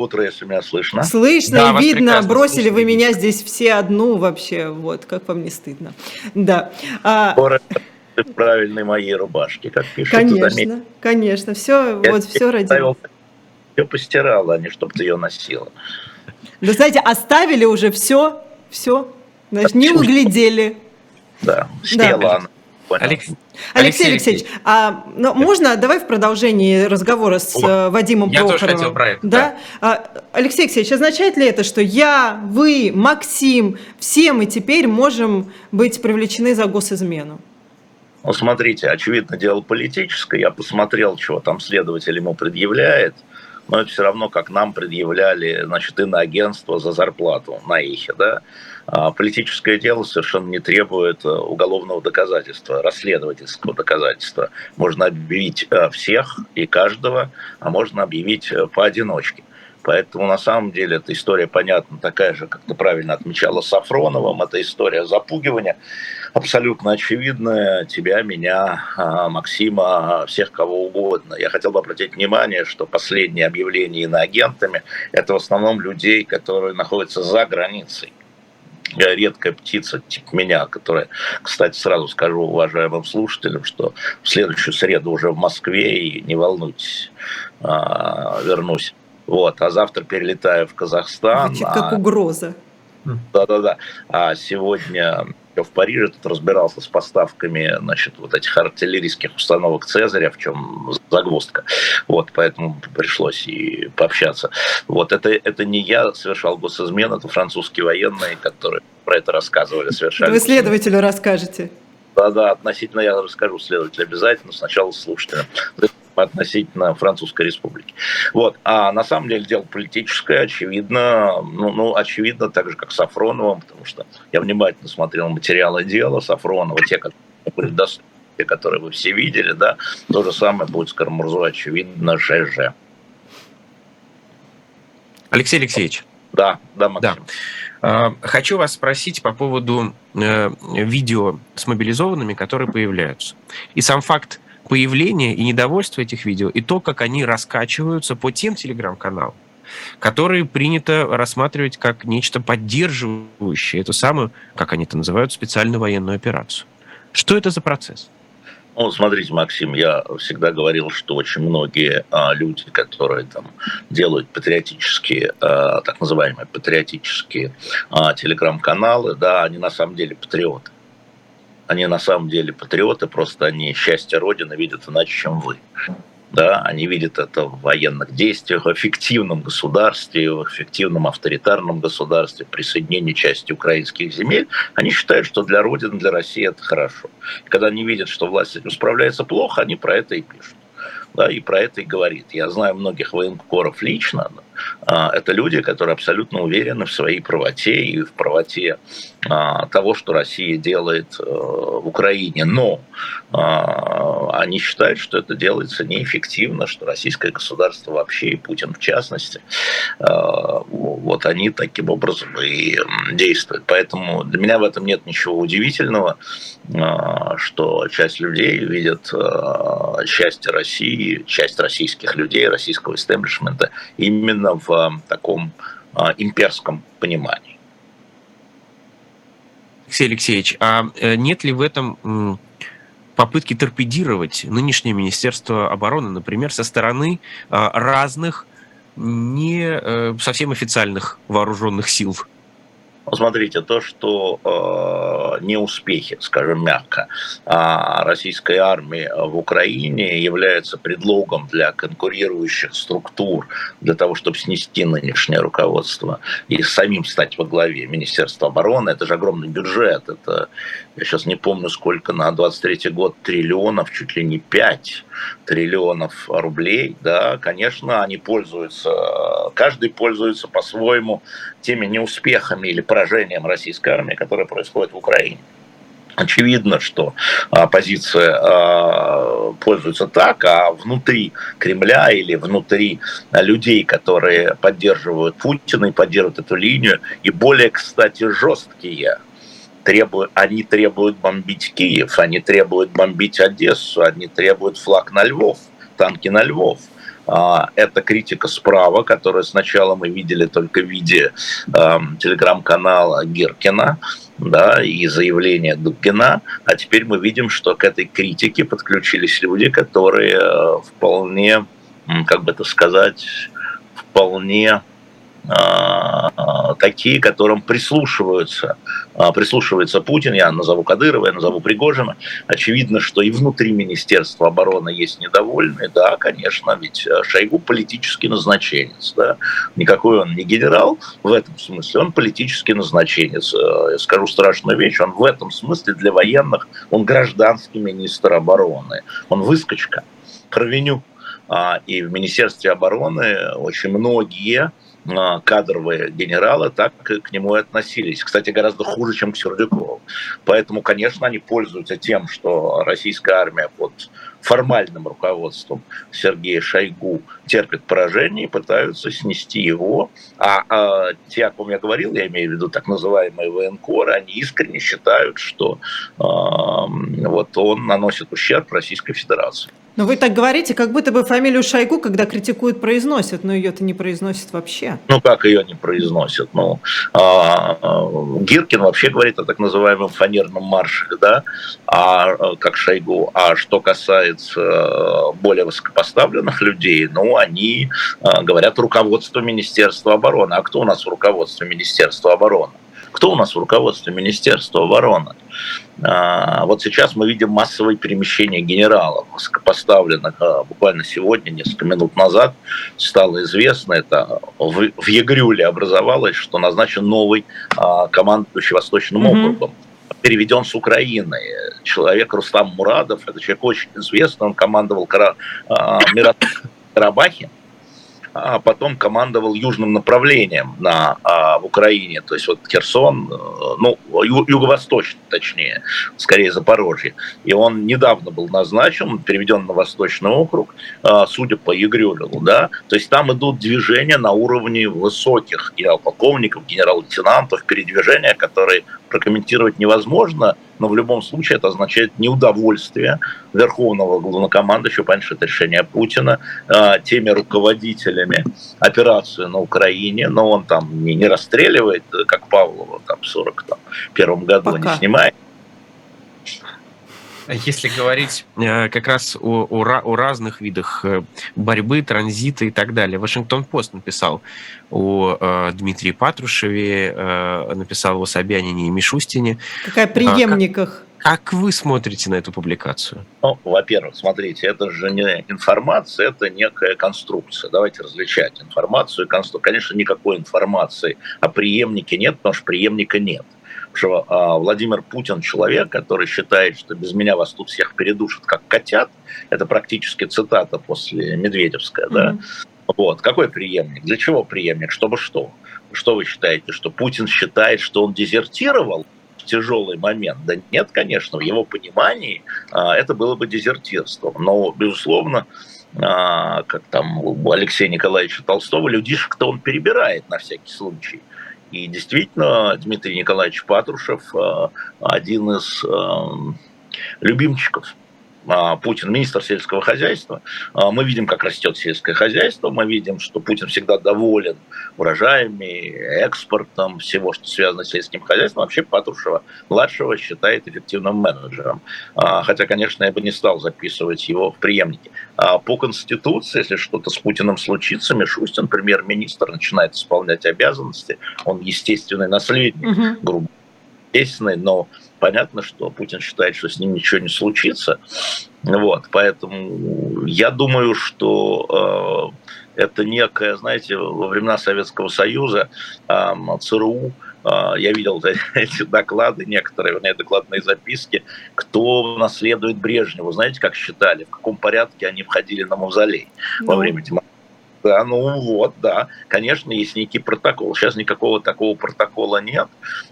утро, если меня слышно. Слышно да, и видно. Бросили слышно. вы меня здесь все одну вообще. Вот, как вам не стыдно. Да. А... правильной моей рубашки, как пишут. Конечно, конечно. Все, Я вот все ради... Все постирала, а не чтобы ты ее носила. Да, знаете, оставили уже все, все. Значит, не углядели. Да, села да. она. Алексей, Алексей Алексеевич, а, ну, можно, давай в продолжении разговора с О, э, Вадимом я Прохоровым. тоже хотел про это. Да? да. А, Алексей Алексеевич, означает ли это, что я, вы, Максим, все мы теперь можем быть привлечены за госизмену? Ну, смотрите, очевидно, дело политическое. Я посмотрел, чего там следователь ему предъявляет – но это все равно, как нам предъявляли, значит, иноагентство за зарплату на ихе, да. А политическое дело совершенно не требует э, уголовного доказательства, расследовательского доказательства. Можно объявить э, всех и каждого, а можно объявить э, поодиночке. Поэтому на самом деле эта история, понятна, такая же, как ты правильно отмечала Сафроновым, это история запугивания, абсолютно очевидная, тебя, меня, а, Максима, всех кого угодно. Я хотел бы обратить внимание, что последние объявления иноагентами – это в основном людей, которые находятся за границей редкая птица, типа меня, которая, кстати, сразу скажу уважаемым слушателям, что в следующую среду уже в Москве, и не волнуйтесь, а, вернусь вот, а завтра перелетаю в Казахстан. Звучит как а... угроза. Да-да-да. А сегодня в Париже тут разбирался с поставками, значит, вот этих артиллерийских установок Цезаря, в чем загвоздка. Вот, поэтому пришлось и пообщаться. Вот, это, это не я совершал госизмен, это французские военные, которые про это рассказывали, совершали. Вы следователю расскажете. Да-да, относительно я расскажу следователю обязательно, сначала слушателям относительно Французской Республики. Вот. А на самом деле дело политическое, очевидно, ну, ну, очевидно, так же, как Сафроновым, потому что я внимательно смотрел материалы дела Сафронова, те, которые были доступны, те, которые вы все видели, да, то же самое будет с Карамурзой, очевидно, ЖЖ. Алексей Алексеевич. Да, да, Максим. Да. А, хочу вас спросить по поводу э, видео с мобилизованными, которые появляются. И сам факт появление и недовольство этих видео, и то, как они раскачиваются по тем телеграм-каналам, которые принято рассматривать как нечто поддерживающее эту самую, как они это называют, специальную военную операцию. Что это за процесс? Ну, смотрите, Максим, я всегда говорил, что очень многие а, люди, которые там делают патриотические, а, так называемые патриотические а, телеграм-каналы, да, они на самом деле патриоты. Они на самом деле патриоты, просто они счастье Родины видят иначе, чем вы. Да, они видят это в военных действиях, в эффективном государстве, в эффективном авторитарном государстве, присоединении части украинских земель. Они считают, что для Родины, для России это хорошо. когда они видят, что власть справляется плохо, они про это и пишут да, и про это и говорит. Я знаю многих военкоров лично. А, это люди, которые абсолютно уверены в своей правоте и в правоте а, того, что Россия делает э, в Украине. Но а, они считают, что это делается неэффективно, что российское государство вообще и Путин в частности, вот они таким образом и действуют. Поэтому для меня в этом нет ничего удивительного, что часть людей видят счастье России, часть российских людей, российского истеблишмента именно в таком имперском понимании. Алексей Алексеевич, а э, нет ли в этом попытки торпедировать нынешнее Министерство обороны, например, со стороны а, разных не э, совсем официальных вооруженных сил? Смотрите, то, что э, неуспехи, скажем мягко, э, российской армии в Украине являются предлогом для конкурирующих структур для того, чтобы снести нынешнее руководство и самим стать во главе Министерства обороны. Это же огромный бюджет. Это, я сейчас не помню, сколько на 23 год триллионов, чуть ли не 5 триллионов рублей. Да, конечно, они пользуются, каждый пользуется по-своему теми неуспехами или поражением российской армии, которые происходят в Украине. Очевидно, что оппозиция э, пользуется так, а внутри Кремля или внутри людей, которые поддерживают Путина и поддерживают эту линию, и более, кстати, жесткие, требуют, они требуют бомбить Киев, они требуют бомбить Одессу, они требуют флаг на Львов, танки на Львов – Это критика справа, которую сначала мы видели только в виде телеграм-канала Гиркина, да, и заявления Дубкина, а теперь мы видим, что к этой критике подключились люди, которые э, вполне, как бы это сказать, вполне а, такие, которым прислушиваются, а, прислушивается Путин, я назову Кадырова, я назову Пригожина. Очевидно, что и внутри Министерства обороны есть недовольные. Да, конечно, ведь э, Шойгу политический назначенец. Да. Никакой он не генерал в этом смысле, он политический назначенец. Э, я скажу страшную вещь, он в этом смысле для военных, он гражданский министр обороны. Он выскочка, кровеню. А, и в Министерстве обороны очень многие кадровые генералы так к нему и относились. Кстати, гораздо хуже, чем к Сердюкову. Поэтому, конечно, они пользуются тем, что российская армия под формальным руководством Сергея Шойгу терпит поражение и пытаются снести его. А, а те, о ком я говорил, я имею в виду так называемые военкоры, они искренне считают, что э, вот он наносит ущерб Российской Федерации. Но вы так говорите, как будто бы фамилию Шойгу, когда критикуют, произносят, но ее-то не произносят вообще. Ну, как ее не произносят? Ну, а, а, Гиркин вообще говорит о так называемом фанерном марше, да, а, как Шойгу. А что касается э, более высокопоставленных людей, ну, они а, говорят руководство Министерства обороны. А кто у нас в руководстве Министерства обороны? Кто у нас в руководстве Министерства обороны? А, вот сейчас мы видим массовые перемещения генералов, высокопоставленных. А, буквально сегодня, несколько минут назад, стало известно, это в, в Егрюле образовалось, что назначен новый а, командующий Восточным mm-hmm. округом переведен с Украины. Человек Рустам Мурадов, это человек очень известный, он командовал Кара, Карабахе, а потом командовал южным направлением на, а, в Украине, то есть вот Херсон, э, ну, ю, юго-восточный, точнее, скорее Запорожье. И он недавно был назначен, переведен на Восточный округ, а, судя по Егрюлеву, да, то есть там идут движения на уровне высоких генерал-полковников, генерал-лейтенантов, передвижения, которые прокомментировать невозможно, но в любом случае это означает неудовольствие верховного главнокомандующего, что это решение Путина, э, теми руководителями операции на Украине, но он там не, не расстреливает, как Павлова там в 41 году, Пока. не снимает, если говорить э, как раз о, о, о разных видах э, борьбы, транзита и так далее. Вашингтон-Пост написал о э, Дмитрии Патрушеве, написал о Собянине и Мишустине. Какая преемниках. Как, как вы смотрите на эту публикацию? Ну, во-первых, смотрите, это же не информация, это некая конструкция. Давайте различать информацию и конструкцию. Конечно, никакой информации о преемнике нет, потому что преемника нет что а, Владимир Путин человек, который считает, что без меня вас тут всех передушат как котят. Это практически цитата после Медведевская, mm-hmm. да. Вот. Какой преемник? Для чего преемник? Чтобы что? Что вы считаете, что Путин считает, что он дезертировал? тяжелый момент. Да нет, конечно, в его понимании а, это было бы дезертирством. Но, безусловно, а, как там у Алексея Николаевича Толстого, людишек-то он перебирает на всякий случай. И действительно, Дмитрий Николаевич Патрушев э, один из э, любимчиков Путин министр сельского хозяйства. А, мы видим, как растет сельское хозяйство, мы видим, что Путин всегда доволен урожаями, экспортом, всего, что связано с сельским хозяйством. Вообще Патрушева младшего считает эффективным менеджером. А, хотя, конечно, я бы не стал записывать его в преемники. По Конституции, если что-то с Путиным случится, Мишустин, премьер-министр, начинает исполнять обязанности. Он естественный наследник, угу. грубо естественный, но понятно, что Путин считает, что с ним ничего не случится. Вот, поэтому я думаю, что э, это некое, знаете, во времена Советского Союза э, ЦРУ, я видел эти доклады, некоторые, вернее, докладные записки, кто наследует Брежневу. Знаете, как считали, в каком порядке они входили на мавзолей ну. во время демократии? Да, ну вот, да. Конечно, есть некий протокол. Сейчас никакого такого протокола нет,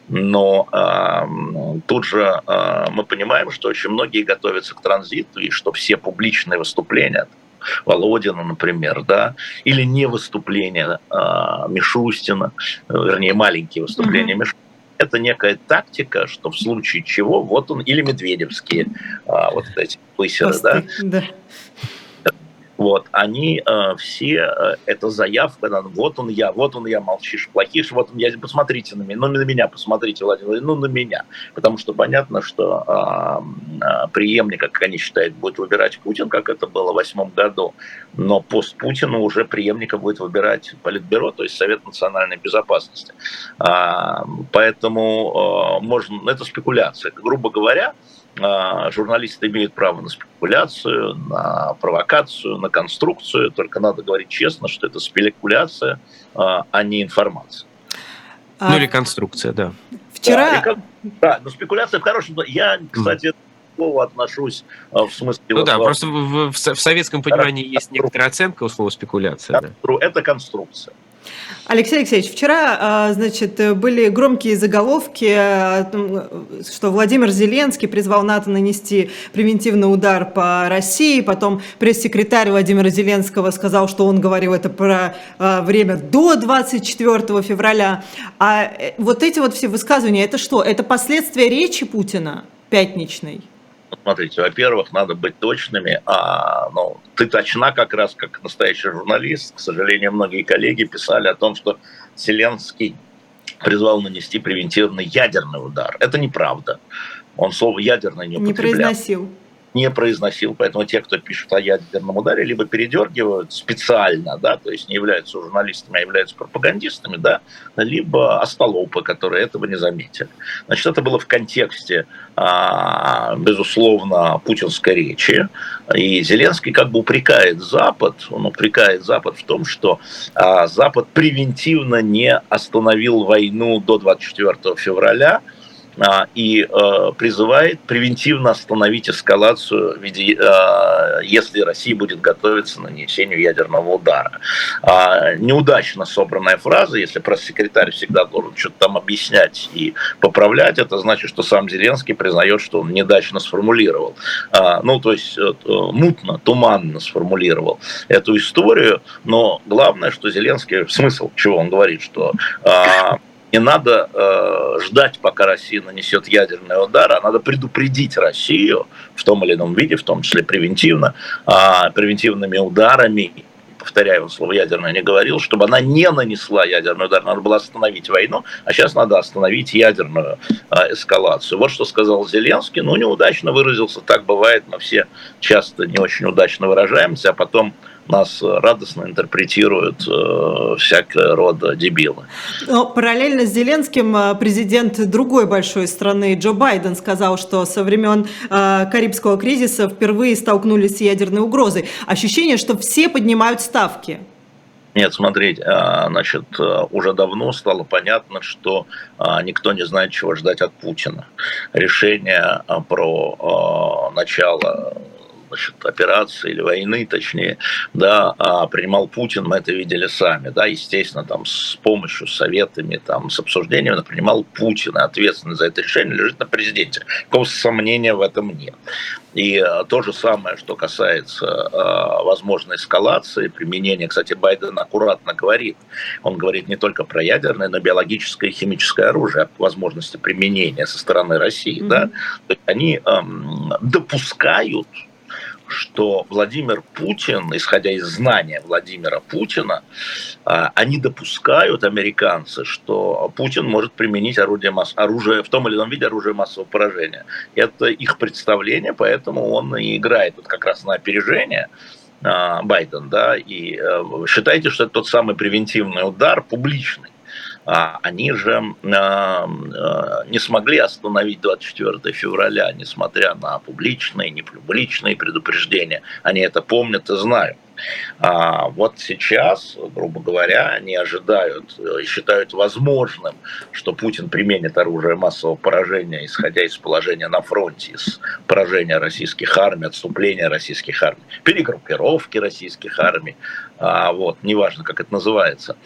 но э, тут же э, мы понимаем, что очень многие готовятся к транзиту, и что все публичные выступления, Володина, например, да, или не выступления э, Мишустина, вернее, маленькие выступления mm-hmm. Мишустина, это некая тактика, что в случае чего, вот он, или медведевские, а, вот эти пысеры, да, да вот, они э, все, э, это заявка, вот он я, вот он я, молчишь, плохишь, вот он я, посмотрите на меня, ну на меня посмотрите, Владимир, ну на меня, потому что понятно, что э, э, преемника, как они считают, будет выбирать Путин, как это было в восьмом году, но пост Путина уже преемника будет выбирать Политбюро, то есть Совет национальной безопасности. А, поэтому а, можно, это спекуляция. Грубо говоря, а, журналисты имеют право на спекуляцию, на провокацию, на конструкцию, только надо говорить честно, что это спекуляция, а не информация. Ну или конструкция, да. Вчера... Да, да но спекуляция в хорошем... Я, кстати, слову отношусь в смысле... Ну вот, да, просто в, в, в советском понимании есть некоторая оценка у слова спекуляция. Да. Это конструкция. Алексей Алексеевич, вчера, а, значит, были громкие заголовки, что Владимир Зеленский призвал НАТО нанести превентивный удар по России, потом пресс-секретарь Владимира Зеленского сказал, что он говорил это про а, время до 24 февраля. А э, вот эти вот все высказывания, это что? Это последствия речи Путина пятничной? Смотрите, во-первых, надо быть точными. А, ну, ты точна как раз как настоящий журналист. К сожалению, многие коллеги писали о том, что Зеленский призвал нанести превентивный ядерный удар. Это неправда. Он слово ядерный не употреблял. Не произносил не произносил. Поэтому те, кто пишут о ядерном ударе, либо передергивают специально, да, то есть не являются журналистами, а являются пропагандистами, да, либо остолопы, которые этого не заметили. Значит, это было в контексте, а, безусловно, путинской речи. И Зеленский как бы упрекает Запад, он упрекает Запад в том, что а, Запад превентивно не остановил войну до 24 февраля, и э, призывает превентивно остановить эскалацию, э, если Россия будет готовиться к нанесению ядерного удара. А, неудачно собранная фраза, если пресс-секретарь всегда должен что-то там объяснять и поправлять, это значит, что сам Зеленский признает, что он недачно сформулировал. А, ну, то есть э, мутно, туманно сформулировал эту историю, но главное, что Зеленский, смысл чего он говорит, что не надо э, ждать, пока Россия нанесет ядерный удар, а надо предупредить Россию в том или ином виде, в том числе превентивно, э, превентивными ударами, повторяю, слово ядерное не говорил, чтобы она не нанесла ядерный удар, надо было остановить войну, а сейчас надо остановить ядерную э, эскалацию. Вот что сказал Зеленский, ну неудачно выразился, так бывает, мы все часто не очень удачно выражаемся, а потом нас радостно интерпретируют э, всякого рода дебилы. Но параллельно с Зеленским э, президент другой большой страны Джо Байден сказал, что со времен э, Карибского кризиса впервые столкнулись с ядерной угрозой. Ощущение, что все поднимают ставки. Нет, смотрите, э, значит, э, уже давно стало понятно, что никто не знает, чего ждать от Путина. Решение про начало значит, операции или войны, точнее, да, а принимал Путин, мы это видели сами, да, естественно, там с помощью, советами, там, с обсуждением принимал Путин, и ответственность за это решение лежит на президенте. Какого сомнения в этом нет. И а, то же самое, что касается э, возможной эскалации, применения, кстати, Байден аккуратно говорит, он говорит не только про ядерное, но и биологическое и химическое оружие, возможности применения со стороны России, mm-hmm. да, то есть они э, допускают что Владимир Путин, исходя из знания Владимира Путина, а, они допускают, американцы, что Путин может применить орудие масс... оружие, в том или ином виде оружие массового поражения. Это их представление, поэтому он и играет вот как раз на опережение, а, Байден, да, и э, считайте, что это тот самый превентивный удар, публичный, они же не смогли остановить 24 февраля, несмотря на публичные, непубличные предупреждения. Они это помнят и знают. А вот сейчас, грубо говоря, они ожидают и считают возможным, что Путин применит оружие массового поражения, исходя из положения на фронте, из поражения российских армий, отступления российских армий, перегруппировки российских армий, а, вот, неважно, как это называется,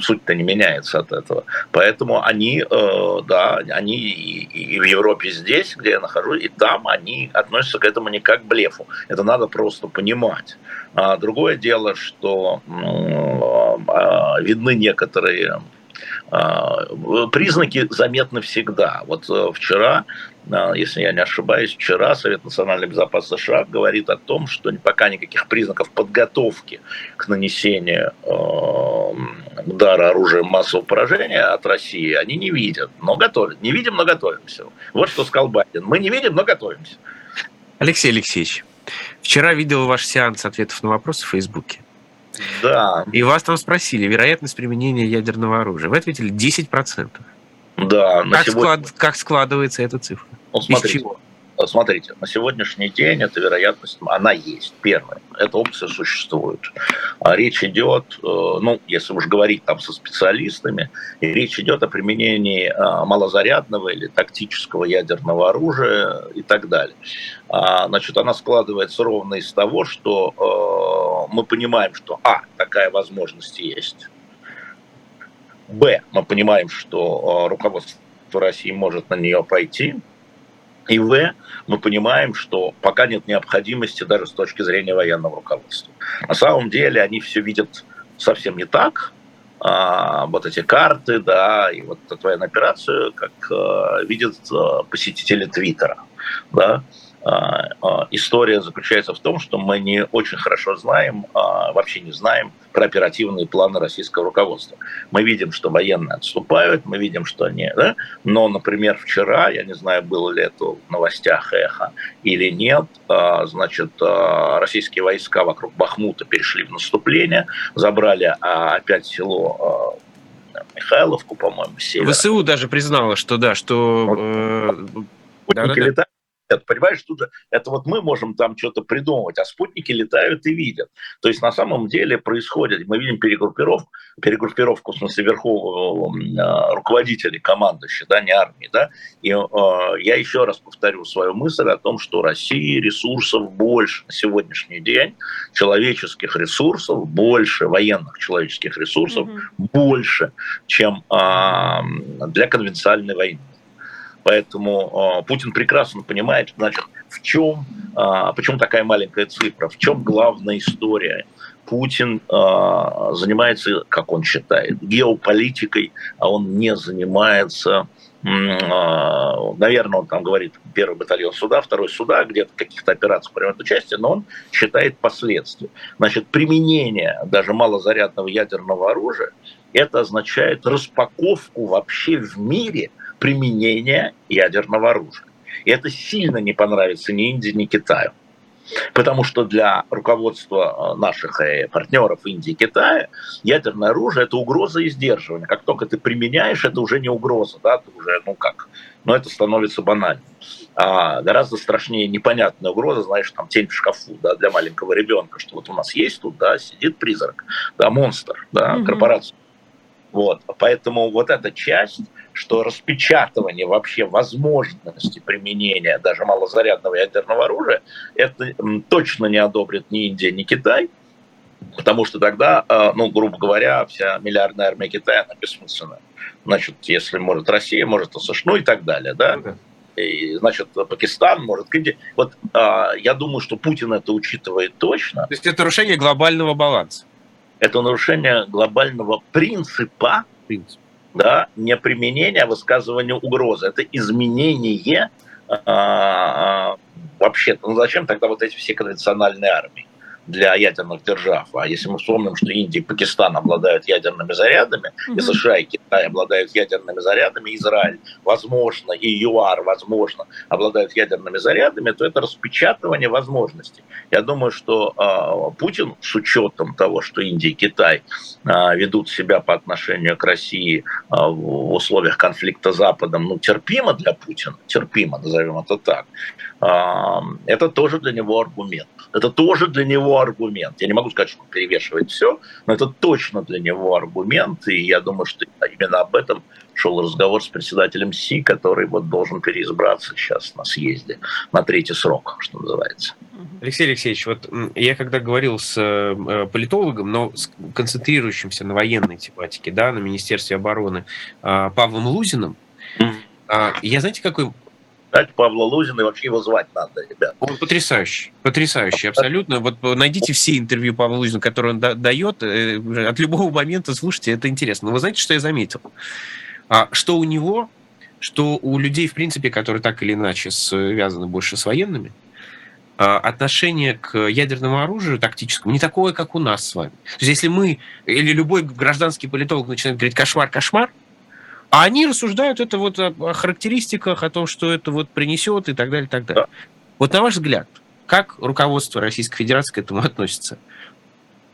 суть-то не меняется от этого. Поэтому они, э, да, они и, и в Европе здесь, где я нахожусь, и там они относятся к этому не как к блефу. Это надо просто понимать. А другое дело, что ну, видны некоторые Признаки заметны всегда. Вот вчера если я не ошибаюсь, вчера Совет национальной безопасности США говорит о том, что пока никаких признаков подготовки к нанесению э, удара оружием массового поражения от России они не видят, но готовят. Не видим, но готовимся. Вот что сказал Байден. Мы не видим, но готовимся. Алексей Алексеевич, вчера видел ваш сеанс ответов на вопросы в Фейсбуке. Да. И вас там спросили, вероятность применения ядерного оружия. Вы ответили 10%. Да, как, сегодня... склад... как складывается эта цифра? Ну, смотрите, Из чего? Смотрите, на сегодняшний день эта вероятность, она есть. Первое, эта опция существует. А речь идет, э, ну, если уж говорить там со специалистами, речь идет о применении э, малозарядного или тактического ядерного оружия и так далее. А, значит, она складывается ровно из того, что э, мы понимаем, что, а, такая возможность есть, Б, мы понимаем, что руководство России может на нее пойти, и В, мы понимаем, что пока нет необходимости даже с точки зрения военного руководства. На самом деле они все видят совсем не так. А, вот эти карты, да, и вот эту военную операцию, как а, видят а, посетители Твиттера, да. А, а, история заключается в том, что мы не очень хорошо знаем, а, вообще не знаем про оперативные планы российского руководства. Мы видим, что военные отступают, мы видим, что они... Да? Но, например, вчера, я не знаю, было ли это в новостях эхо или нет, значит, российские войска вокруг Бахмута перешли в наступление, забрали опять село Михайловку, по-моему, север. ВСУ даже признала, что да, что... Вот, э, да, да, да это, понимаешь, тут же, это вот мы можем там что-то придумывать, а спутники летают и видят. То есть на самом деле происходит, мы видим перегруппировку, перегруппировку, в смысле, верховного э, руководителей, командующих, да, не армии, да, и э, я еще раз повторю свою мысль о том, что России ресурсов больше на сегодняшний день, человеческих ресурсов больше, военных человеческих ресурсов mm-hmm. больше, чем э, для конвенциальной войны. Поэтому э, Путин прекрасно понимает, значит, в чем, э, почему такая маленькая цифра, в чем главная история. Путин э, занимается, как он считает, геополитикой, а он не занимается наверное, он там говорит первый батальон суда, второй суда, где-то каких-то операциях принимает участие, но он считает последствия. Значит, применение даже малозарядного ядерного оружия, это означает распаковку вообще в мире – применения ядерного оружия. И это сильно не понравится ни Индии, ни Китаю. Потому что для руководства э, наших э, партнеров Индии и Китая ядерное оружие – это угроза и сдерживание. Как только ты применяешь, это уже не угроза, да, ты уже, ну как, но это становится банальным. А гораздо страшнее непонятная угроза, знаешь, там тень в шкафу, да, для маленького ребенка, что вот у нас есть тут, да, сидит призрак, да, монстр, да, mm-hmm. корпорация. Вот, поэтому вот эта часть – что распечатывание вообще возможности применения даже малозарядного ядерного оружия, это точно не одобрит ни Индия, ни Китай, потому что тогда, э, ну, грубо говоря, вся миллиардная армия Китая, она бессмысленная. Значит, если может Россия, может США, ну и так далее, да? Ну и, значит, Пакистан, может, Индия. Вот а, я думаю, что Путин это учитывает точно. То есть это нарушение глобального баланса? Это нарушение глобального принципа, Принцип да, не применение, а высказывание угрозы. Это изменение а, а, вообще. Ну зачем тогда вот эти все конвенциональные армии? Для ядерных держав. А если мы вспомним, что Индия и Пакистан обладают ядерными зарядами, mm-hmm. и США и Китай обладают ядерными зарядами, Израиль, возможно, и ЮАР, возможно, обладают ядерными зарядами, то это распечатывание возможностей. Я думаю, что э, Путин, с учетом того, что Индия и Китай э, ведут себя по отношению к России э, в условиях конфликта с Западом, ну, терпимо для Путина, терпимо, назовем это так, это тоже для него аргумент. Это тоже для него аргумент. Я не могу сказать, что он перевешивает все, но это точно для него аргумент. И я думаю, что именно об этом шел разговор с председателем СИ, который вот должен переизбраться сейчас на съезде на третий срок, что называется. Алексей Алексеевич, вот я когда говорил с э, политологом, но с концентрирующимся на военной тематике, да, на Министерстве обороны, а, Павлом Лузиным, mm-hmm. я знаете, какой Дать Павла Лузина и вообще его звать надо, ребят. Он потрясающий, потрясающий, абсолютно. Вот найдите все интервью Павла Лузина, которые он дает, э, от любого момента слушайте, это интересно. Но вы знаете, что я заметил? А, что у него, что у людей, в принципе, которые так или иначе связаны больше с военными, а, отношение к ядерному оружию тактическому не такое, как у нас с вами. То есть если мы или любой гражданский политолог начинает говорить «кошмар, кошмар», а они рассуждают это вот о, характеристиках, о том, что это вот принесет и так далее, и так далее. Да. Вот на ваш взгляд, как руководство Российской Федерации к этому относится?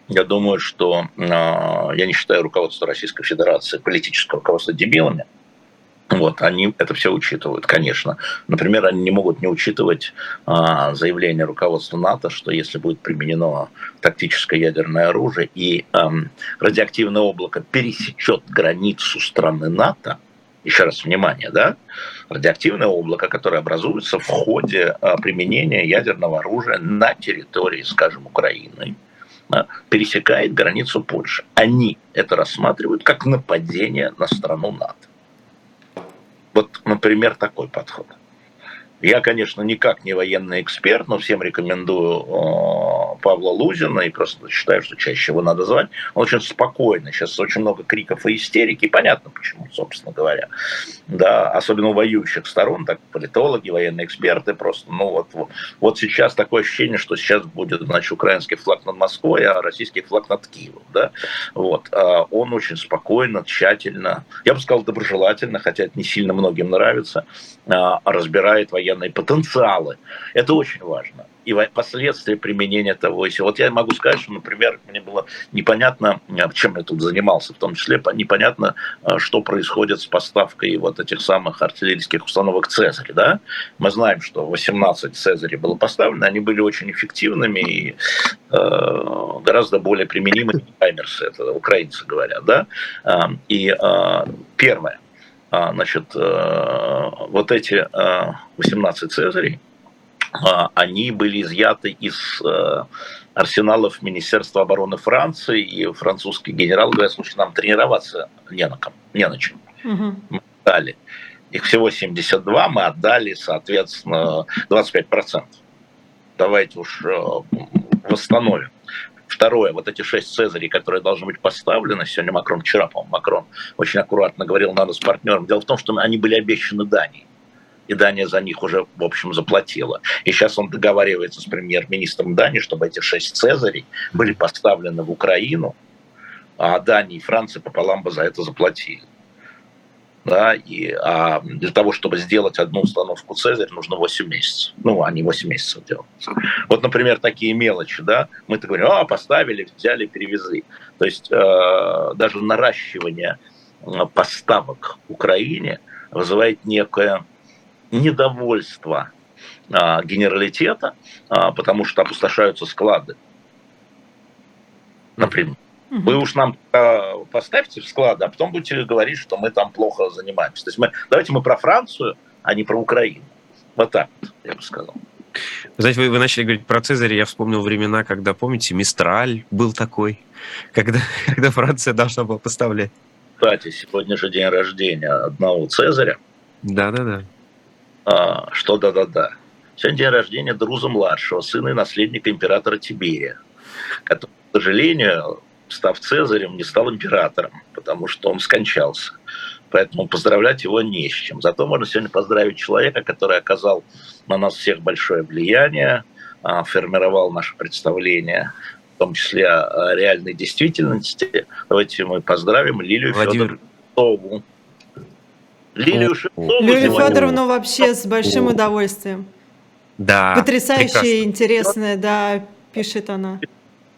Я думаю, что э, я не считаю руководство Российской Федерации политическое руководство дебилами. Вот, они это все учитывают, конечно. Например, они не могут не учитывать а, заявление руководства НАТО, что если будет применено тактическое ядерное оружие и а, радиоактивное облако пересечет границу страны НАТО, еще раз внимание, да, радиоактивное облако, которое образуется в ходе а, применения ядерного оружия на территории, скажем, Украины, пересекает границу Польши. Они это рассматривают как нападение на страну НАТО. Вот, например, такой подход. Я, конечно, никак не военный эксперт, но всем рекомендую э, Павла Лузина, и просто считаю, что чаще его надо звать. Он очень спокойный. Сейчас очень много криков и истерики, и понятно почему, собственно говоря. Да, особенно у воюющих сторон, так политологи, военные эксперты просто, ну вот, вот, вот сейчас такое ощущение, что сейчас будет, значит, украинский флаг над Москвой, а российский флаг над Киевом, да. Вот. А он очень спокойно, тщательно, я бы сказал, доброжелательно, хотя это не сильно многим нравится, а, разбирает военные военные потенциалы. Это очень важно. И последствия применения того и Вот я могу сказать, что, например, мне было непонятно, э, чем я тут занимался, в том числе непонятно, э, что происходит с поставкой вот этих самых артиллерийских установок «Цезарь». Да? Мы знаем, что 18 «Цезарей» было поставлено, они были очень эффективными и э, гораздо более применимы, чем «Хаймерсы», это украинцы говорят. Да? И э, первое – а, значит, э, вот эти 18 э, Цезарей, а, они были изъяты из э, арсеналов Министерства обороны Франции, и французский генерал говорит, слушай, нам тренироваться не на, ком, не на чем. Угу. Мы отдали. Их всего 72, мы отдали, соответственно, 25%. Давайте уж восстановим. Второе, вот эти шесть цезарей, которые должны быть поставлены, сегодня Макрон, вчера, по-моему, Макрон очень аккуратно говорил, надо с партнером. Дело в том, что они были обещаны Дании и Дания за них уже, в общем, заплатила. И сейчас он договаривается с премьер-министром Дании, чтобы эти шесть цезарей были поставлены в Украину, а Дания и Франция пополам бы за это заплатили да, и а для того, чтобы сделать одну установку Цезарь, нужно 8 месяцев. Ну, они 8 месяцев делают. Вот, например, такие мелочи, да, мы-то говорим, а, поставили, взяли, перевезли. То есть э, даже наращивание поставок Украине вызывает некое недовольство э, генералитета, э, потому что опустошаются склады, например. Вы уж нам поставьте в склад, а потом будете говорить, что мы там плохо занимаемся. То есть мы, давайте мы про Францию, а не про Украину. Вот так я бы сказал. Знаете, вы, вы начали говорить про Цезаря, я вспомнил времена, когда, помните, Мистраль был такой, когда, когда Франция должна была поставлять. Кстати, сегодня же день рождения одного Цезаря. Да-да-да. А, что да-да-да. Сегодня день рождения Друза-младшего, сына и наследника императора Тиберия, который, к сожалению, став Цезарем, не стал императором, потому что он скончался. Поэтому поздравлять его не с чем. Зато можно сегодня поздравить человека, который оказал на нас всех большое влияние, а, формировал наше представление, в том числе о реальной действительности. Давайте мы поздравим Лилию Владимир... Федорову. Лилию Шевцову. Лилию Федоровну вообще с большим удовольствием. Да. Потрясающая, интересная, да, пишет она.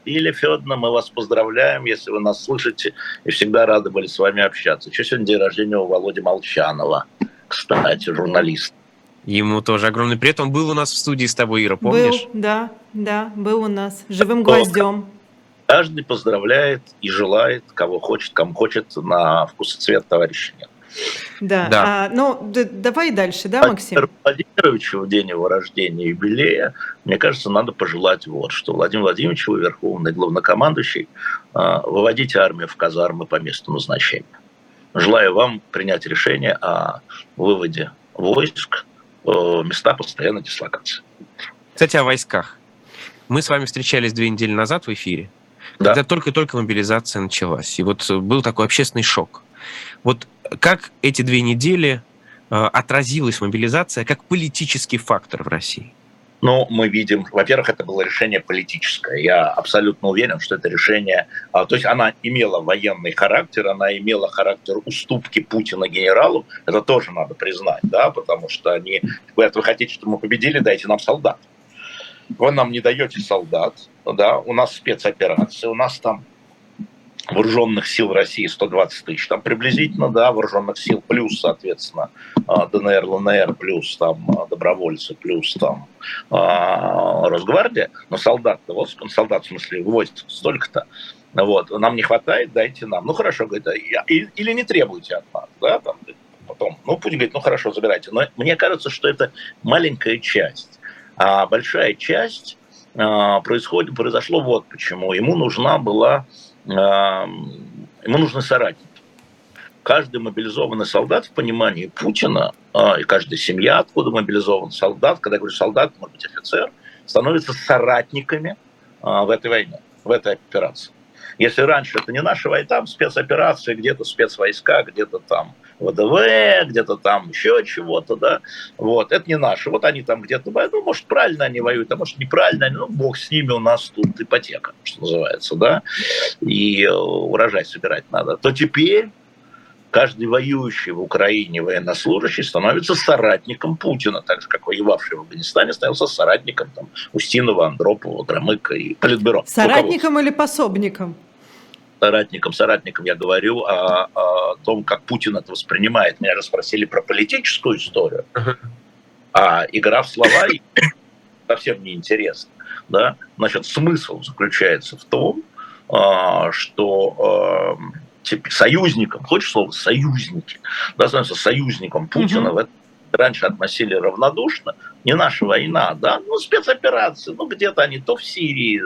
Лилия Федоровна, мы вас поздравляем, если вы нас слышите, и всегда рады были с вами общаться. Еще сегодня день рождения у Володи Молчанова, кстати, журналист. Ему тоже огромный привет. Он был у нас в студии с тобой, Ира, помнишь? Был, да, да, был у нас, живым гвоздем. Каждый поздравляет и желает, кого хочет, кому хочет, на вкус и цвет товарища нет. Да, да. А, ну да, давай дальше, да, Максим? Владимировичу в день его рождения, юбилея, мне кажется, надо пожелать вот, что Владимир Владимирович, вы верховный главнокомандующий, а, выводите армию в казармы по месту назначения. Желаю вам принять решение о выводе войск места постоянной дислокации. Кстати, о войсках. Мы с вами встречались две недели назад в эфире, да. когда только-только мобилизация началась. И вот был такой общественный шок. Вот как эти две недели э, отразилась мобилизация как политический фактор в России? Ну, мы видим, во-первых, это было решение политическое. Я абсолютно уверен, что это решение... А, то есть она имела военный характер, она имела характер уступки Путина генералу. Это тоже надо признать, да, потому что они... Говорят, вы хотите, чтобы мы победили, дайте нам солдат. Вы нам не даете солдат, да, у нас спецоперация, у нас там вооруженных сил России 120 тысяч, там приблизительно, да, вооруженных сил, плюс, соответственно, а, ДНР, ЛНР, плюс там а, добровольцы, плюс там а, Росгвардия, но солдат-то, вот солдат в смысле войск столько-то, вот, нам не хватает, дайте нам. Ну хорошо, говорит, или не требуйте от нас, да, там, потом, ну Путин говорит, ну хорошо, забирайте. Но мне кажется, что это маленькая часть, а большая часть происходит, произошло вот почему. Ему нужна была ему нужны соратники. Каждый мобилизованный солдат в понимании Путина, а, и каждая семья, откуда мобилизован солдат, когда я говорю солдат, может быть офицер, становятся соратниками а, в этой войне, в этой операции. Если раньше это не наша война, там спецоперации, где-то спецвойска, где-то там ВДВ, где-то там еще чего-то, да, вот, это не наши, вот они там где-то, ну, может, правильно они воюют, а может, неправильно, ну, бог с ними, у нас тут ипотека, что называется, да, и э, урожай собирать надо, то теперь каждый воюющий в Украине военнослужащий становится соратником Путина, так же, как воевавший в Афганистане становился соратником там, Устинова, Андропова, Громыка и Политбюро. Соратником или пособником? Соратникам, соратникам я говорю о, о том, как Путин это воспринимает. Меня же спросили про политическую историю, а игра в слова совсем неинтересна. Да? Значит, смысл заключается в том, а, что а, союзником, хочешь слово союзники, да, становится союзником Путина в этом раньше относили равнодушно, не наша война, да, ну, спецоперации, ну, где-то они то в Сирии,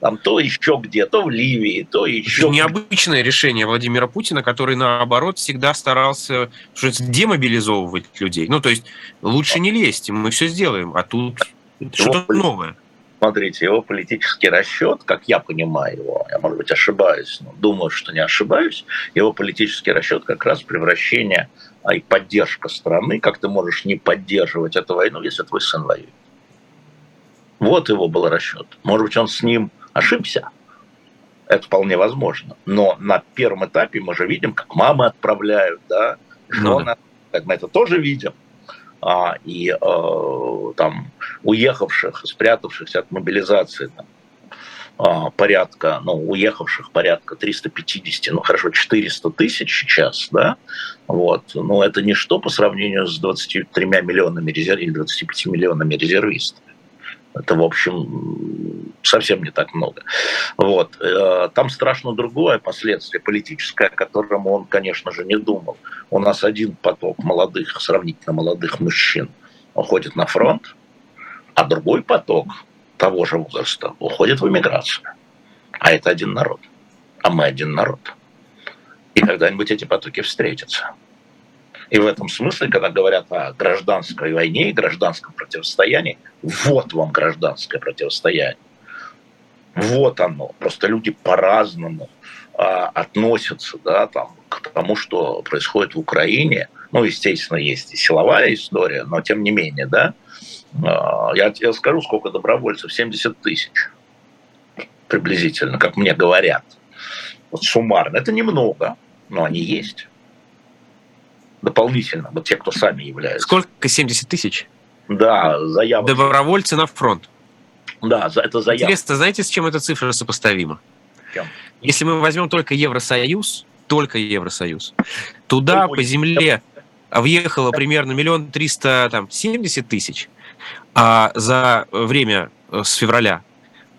там, то еще где, то в Ливии, то еще... Это необычное решение Владимира Путина, который, наоборот, всегда старался демобилизовывать людей. Ну, то есть, лучше не лезть, мы все сделаем, а тут что-то новое. Смотрите, его политический расчет, как я понимаю его, я, может быть, ошибаюсь, но думаю, что не ошибаюсь, его политический расчет как раз превращение а и поддержка страны, как ты можешь не поддерживать эту войну, если твой сын воюет. Вот его был расчет. Может быть, он с ним ошибся. Это вполне возможно. Но на первом этапе мы же видим, как мамы отправляют, да, жены, ну, мы это тоже видим. А, и э, там уехавших, спрятавшихся от мобилизации там, порядка, ну, уехавших порядка 350, ну, хорошо, 400 тысяч сейчас, да, вот, но это ничто по сравнению с 23 миллионами резерв... или 25 миллионами резервистов. Это, в общем, совсем не так много. Вот. Э, там страшно другое последствие политическое, о котором он, конечно же, не думал. У нас один поток молодых, сравнительно молодых мужчин уходит на фронт, а другой поток того же возраста уходят в эмиграцию. А это один народ. А мы один народ. И когда-нибудь эти потоки встретятся. И в этом смысле, когда говорят о гражданской войне и гражданском противостоянии, вот вам гражданское противостояние. Вот оно. Просто люди по-разному а, относятся да, там, к тому, что происходит в Украине. Ну, естественно, есть и силовая история, но тем не менее, да, я тебе скажу, сколько добровольцев, 70 тысяч приблизительно, как мне говорят. Вот суммарно. Это немного, но они есть. Дополнительно, вот те, кто сами являются. Сколько? 70 тысяч? Да, заявок. Добровольцы на фронт. Да, это заявка. Интересно, знаете, с чем эта цифра сопоставима? Чем? Если мы возьмем только Евросоюз, только Евросоюз, туда по земле въехало примерно миллион триста там семьдесят тысяч, а, за время э, с февраля,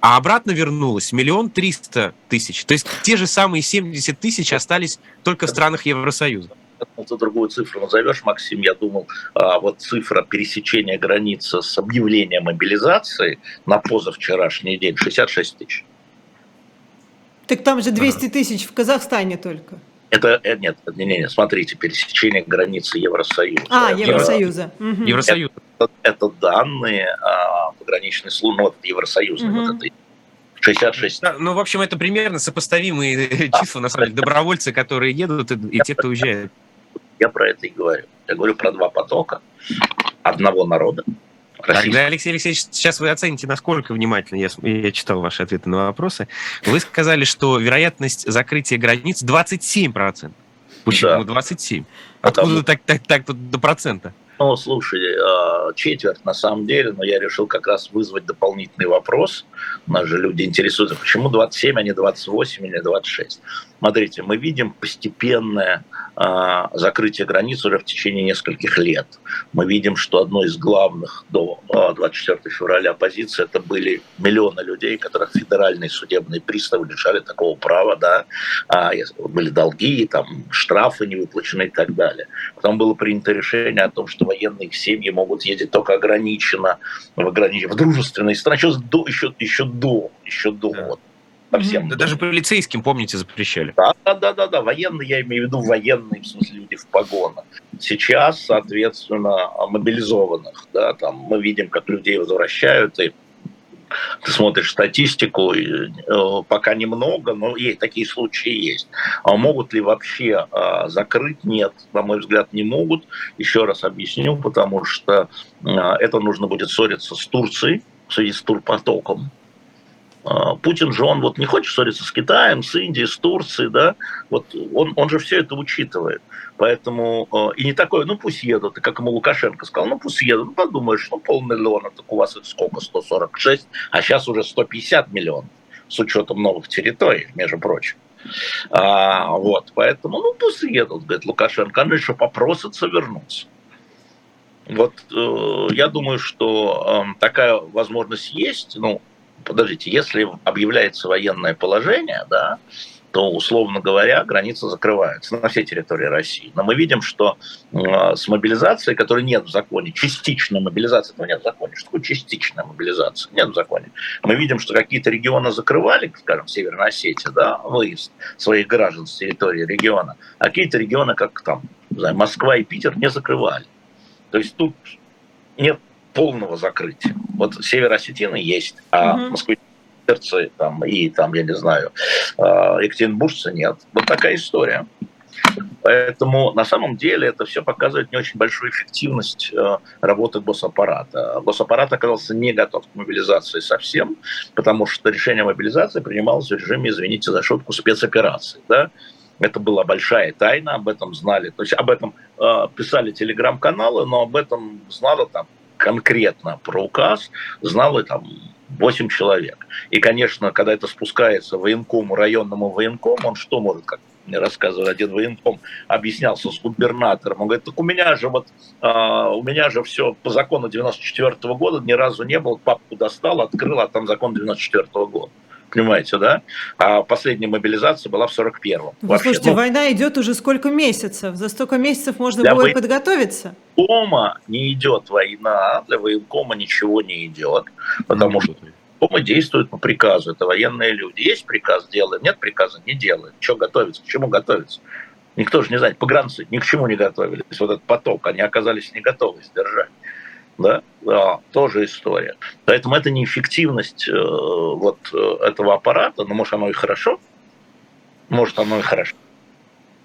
а обратно вернулось миллион триста тысяч. То есть те же самые 70 тысяч остались только в странах Евросоюза. Ты другую цифру назовешь, Максим, я думал, а, вот цифра пересечения границы с объявлением мобилизации на позавчерашний день 66 тысяч. Так там же 200 тысяч в Казахстане только. Это э, нет, не, не, не, смотрите, пересечение границы Евросоюза. А, Евросоюза. Евросоюза. Это данные а, пограничной службы, ну, вот Евросоюзной, угу. вот этой 66. Да, ну, в общем, это примерно сопоставимые а, числа, на самом деле, добровольцы, которые едут, и, и те, кто уезжает. Я про это и говорю. Я говорю про два потока одного народа. Тогда, Алексей Алексеевич, сейчас вы оцените, насколько внимательно я, я читал ваши ответы на вопросы. Вы сказали, что вероятность закрытия границ 27%. Почему да. 27%? Откуда Потому... так, так, так до процента? Ну, слушай, а, четверть на самом деле, но я решил как раз вызвать дополнительный вопрос. Нас же люди интересуются, почему 27, а не 28 или 26. Смотрите, мы видим постепенное э, закрытие границ уже в течение нескольких лет. Мы видим, что одно из главных до э, 24 февраля позиций это были миллионы людей, которых федеральные судебные приставы лишали такого права, да, а, были долги, там, штрафы не выплачены и так далее. Потом было принято решение о том, что военные семьи могут ездить только ограниченно в, огранич... в дружественные страны, еще до, еще, еще до, еще до да. Вот, совсем. Да даже полицейским, помните, запрещали. Да, да, да, да, да, военные, я имею в виду военные, в смысле люди в погонах. Сейчас, соответственно, мобилизованных, да, там мы видим, как людей возвращают, и ты смотришь статистику, э, пока немного, но есть, такие случаи есть. А могут ли вообще э, закрыть? Нет, на мой взгляд, не могут. Еще раз объясню, потому что э, это нужно будет ссориться с Турцией в связи с турпотоком. А, Путин же, он вот не хочет ссориться с Китаем, с Индией, с Турцией, да, вот он, он же все это учитывает. Поэтому, а, и не такое, ну пусть едут, и как ему Лукашенко сказал, ну пусть едут, ну подумаешь, ну полмиллиона, так у вас это сколько, 146, а сейчас уже 150 миллионов, с учетом новых территорий, между прочим. А, вот, поэтому, ну пусть едут, говорит Лукашенко, они еще попросятся вернуться. Вот э, я думаю, что э, такая возможность есть, ну, подождите, если объявляется военное положение, да, то, условно говоря, граница закрывается на всей территории России. Но мы видим, что э, с мобилизацией, которой нет в законе, частичная мобилизация, этого нет в законе. Что такое частичная мобилизация? Нет в законе. Мы видим, что какие-то регионы закрывали, скажем, Северная Осетия, да, выезд своих граждан с территории региона, а какие-то регионы, как там, не знаю, Москва и Питер, не закрывали. То есть тут нет полного закрытия. Вот северо-осетины есть, а угу. москвичи там, и там, я не знаю, а, екатеринбуржцы нет. Вот такая история. Поэтому на самом деле это все показывает не очень большую эффективность э, работы госаппарата. Госаппарат оказался не готов к мобилизации совсем, потому что решение о мобилизации принималось в режиме, извините за шутку, спецоперации. Да? Это была большая тайна, об этом знали. То есть об этом э, писали телеграм-каналы, но об этом знало там конкретно про указ знало там 8 человек. И, конечно, когда это спускается военкому, районному военкому, он что может, как мне рассказывал один военком, объяснялся с губернатором. Он говорит, так у меня же вот, а, у меня же все по закону 94 -го года ни разу не было. Папку достал, открыл, а там закон 94 -го года понимаете, да? А последняя мобилизация была в 41-м. Вы Вообще, слушайте, ну, война идет уже сколько месяцев? За столько месяцев можно было и подготовиться? Дома не идет война, для военкома ничего не идет, потому mm-hmm. что Дома действуют по приказу, это военные люди. Есть приказ, делаем, нет приказа, не делаем. Что готовиться, к чему готовиться? Никто же не знает, погранцы ни к чему не готовились. Вот этот поток, они оказались не готовы сдержать да, да, тоже история. Поэтому это неэффективность э, вот э, этого аппарата, но может оно и хорошо, может оно и хорошо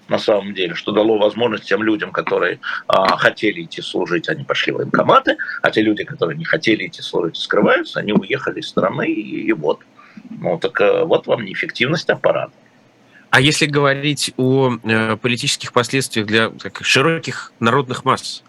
на самом деле, что дало возможность тем людям, которые а, хотели идти служить, они пошли в военкоматы, а те люди, которые не хотели идти служить, скрываются, они уехали из страны, и, и вот. Ну, так э, вот вам неэффективность аппарата. А если говорить о э, политических последствиях для так, широких народных масс,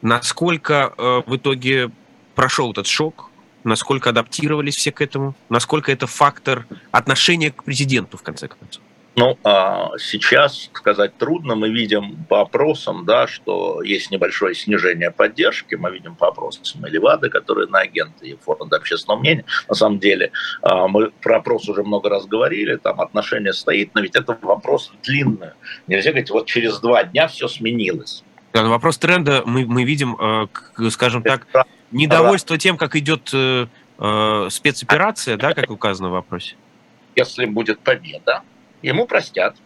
Насколько э, в итоге прошел этот шок? Насколько адаптировались все к этому? Насколько это фактор отношения к президенту, в конце концов? Ну, а сейчас сказать трудно. Мы видим по опросам, да, что есть небольшое снижение поддержки. Мы видим по опросам Левады, которые на агенты и фонда общественного мнения. На самом деле, а, мы про опрос уже много раз говорили, там отношение стоит, но ведь это вопрос длинный. Нельзя говорить, вот через два дня все сменилось. Да, вопрос тренда мы, мы видим, э, скажем так, недовольство тем, как идет э, э, спецоперация, да, как указано в вопросе. Если будет победа, ему простят.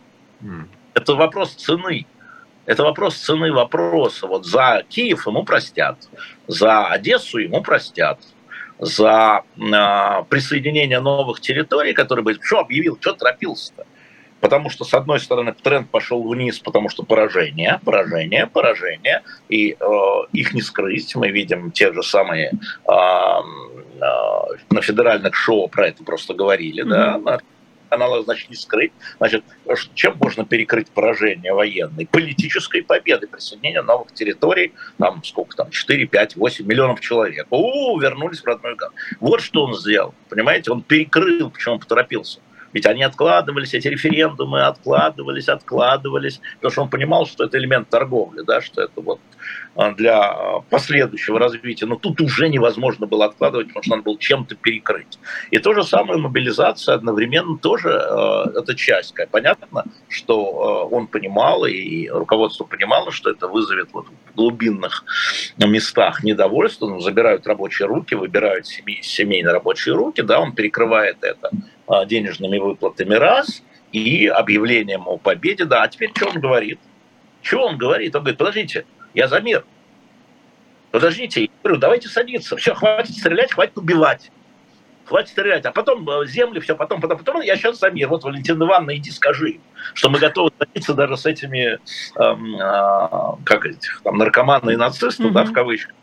Mm. Это вопрос цены. Это вопрос цены вопроса. Вот за Киев ему простят, за Одессу ему простят, за э, присоединение новых территорий, которые бы... Что объявил, что торопился-то? Потому что, с одной стороны, тренд пошел вниз, потому что поражение, поражение, поражение, и э, их не скрыть. Мы видим те же самые э, э, на федеральных шоу про это просто говорили, mm-hmm. да, канала, значит, не скрыть. Значит, чем можно перекрыть поражение военной? Политической победой, присоединение новых территорий, там сколько там, 4, 5, 8 миллионов человек. У, вернулись в родной год. Вот что он сделал, понимаете? Он перекрыл, почему он поторопился. Ведь они откладывались, эти референдумы откладывались, откладывались, потому что он понимал, что это элемент торговли, да, что это вот а, для последующего развития. Но тут уже невозможно было откладывать, потому что надо было чем-то перекрыть. И то же самое мобилизация одновременно тоже э, это часть. Понятно, что э, он понимал, и руководство понимало, что это вызовет вот в глубинных местах недовольство, ну, забирают рабочие руки, выбирают семей, семейные рабочие руки, да, он перекрывает это а, денежными выплатами раз и объявлением о победе. Да, а теперь что он говорит? Что он говорит? Он говорит, подождите, я за мир. Подождите, я говорю, давайте садиться. Все, хватит стрелять, хватит убивать. Хватит стрелять. А потом э, земли, все, потом, потом, потом. Я сейчас за мир. Вот, Валентина Ивановна, иди скажи, что мы готовы садиться даже с этими, эм, э, как этих, там, наркоманы и нацисты, mm-hmm. да, в кавычках.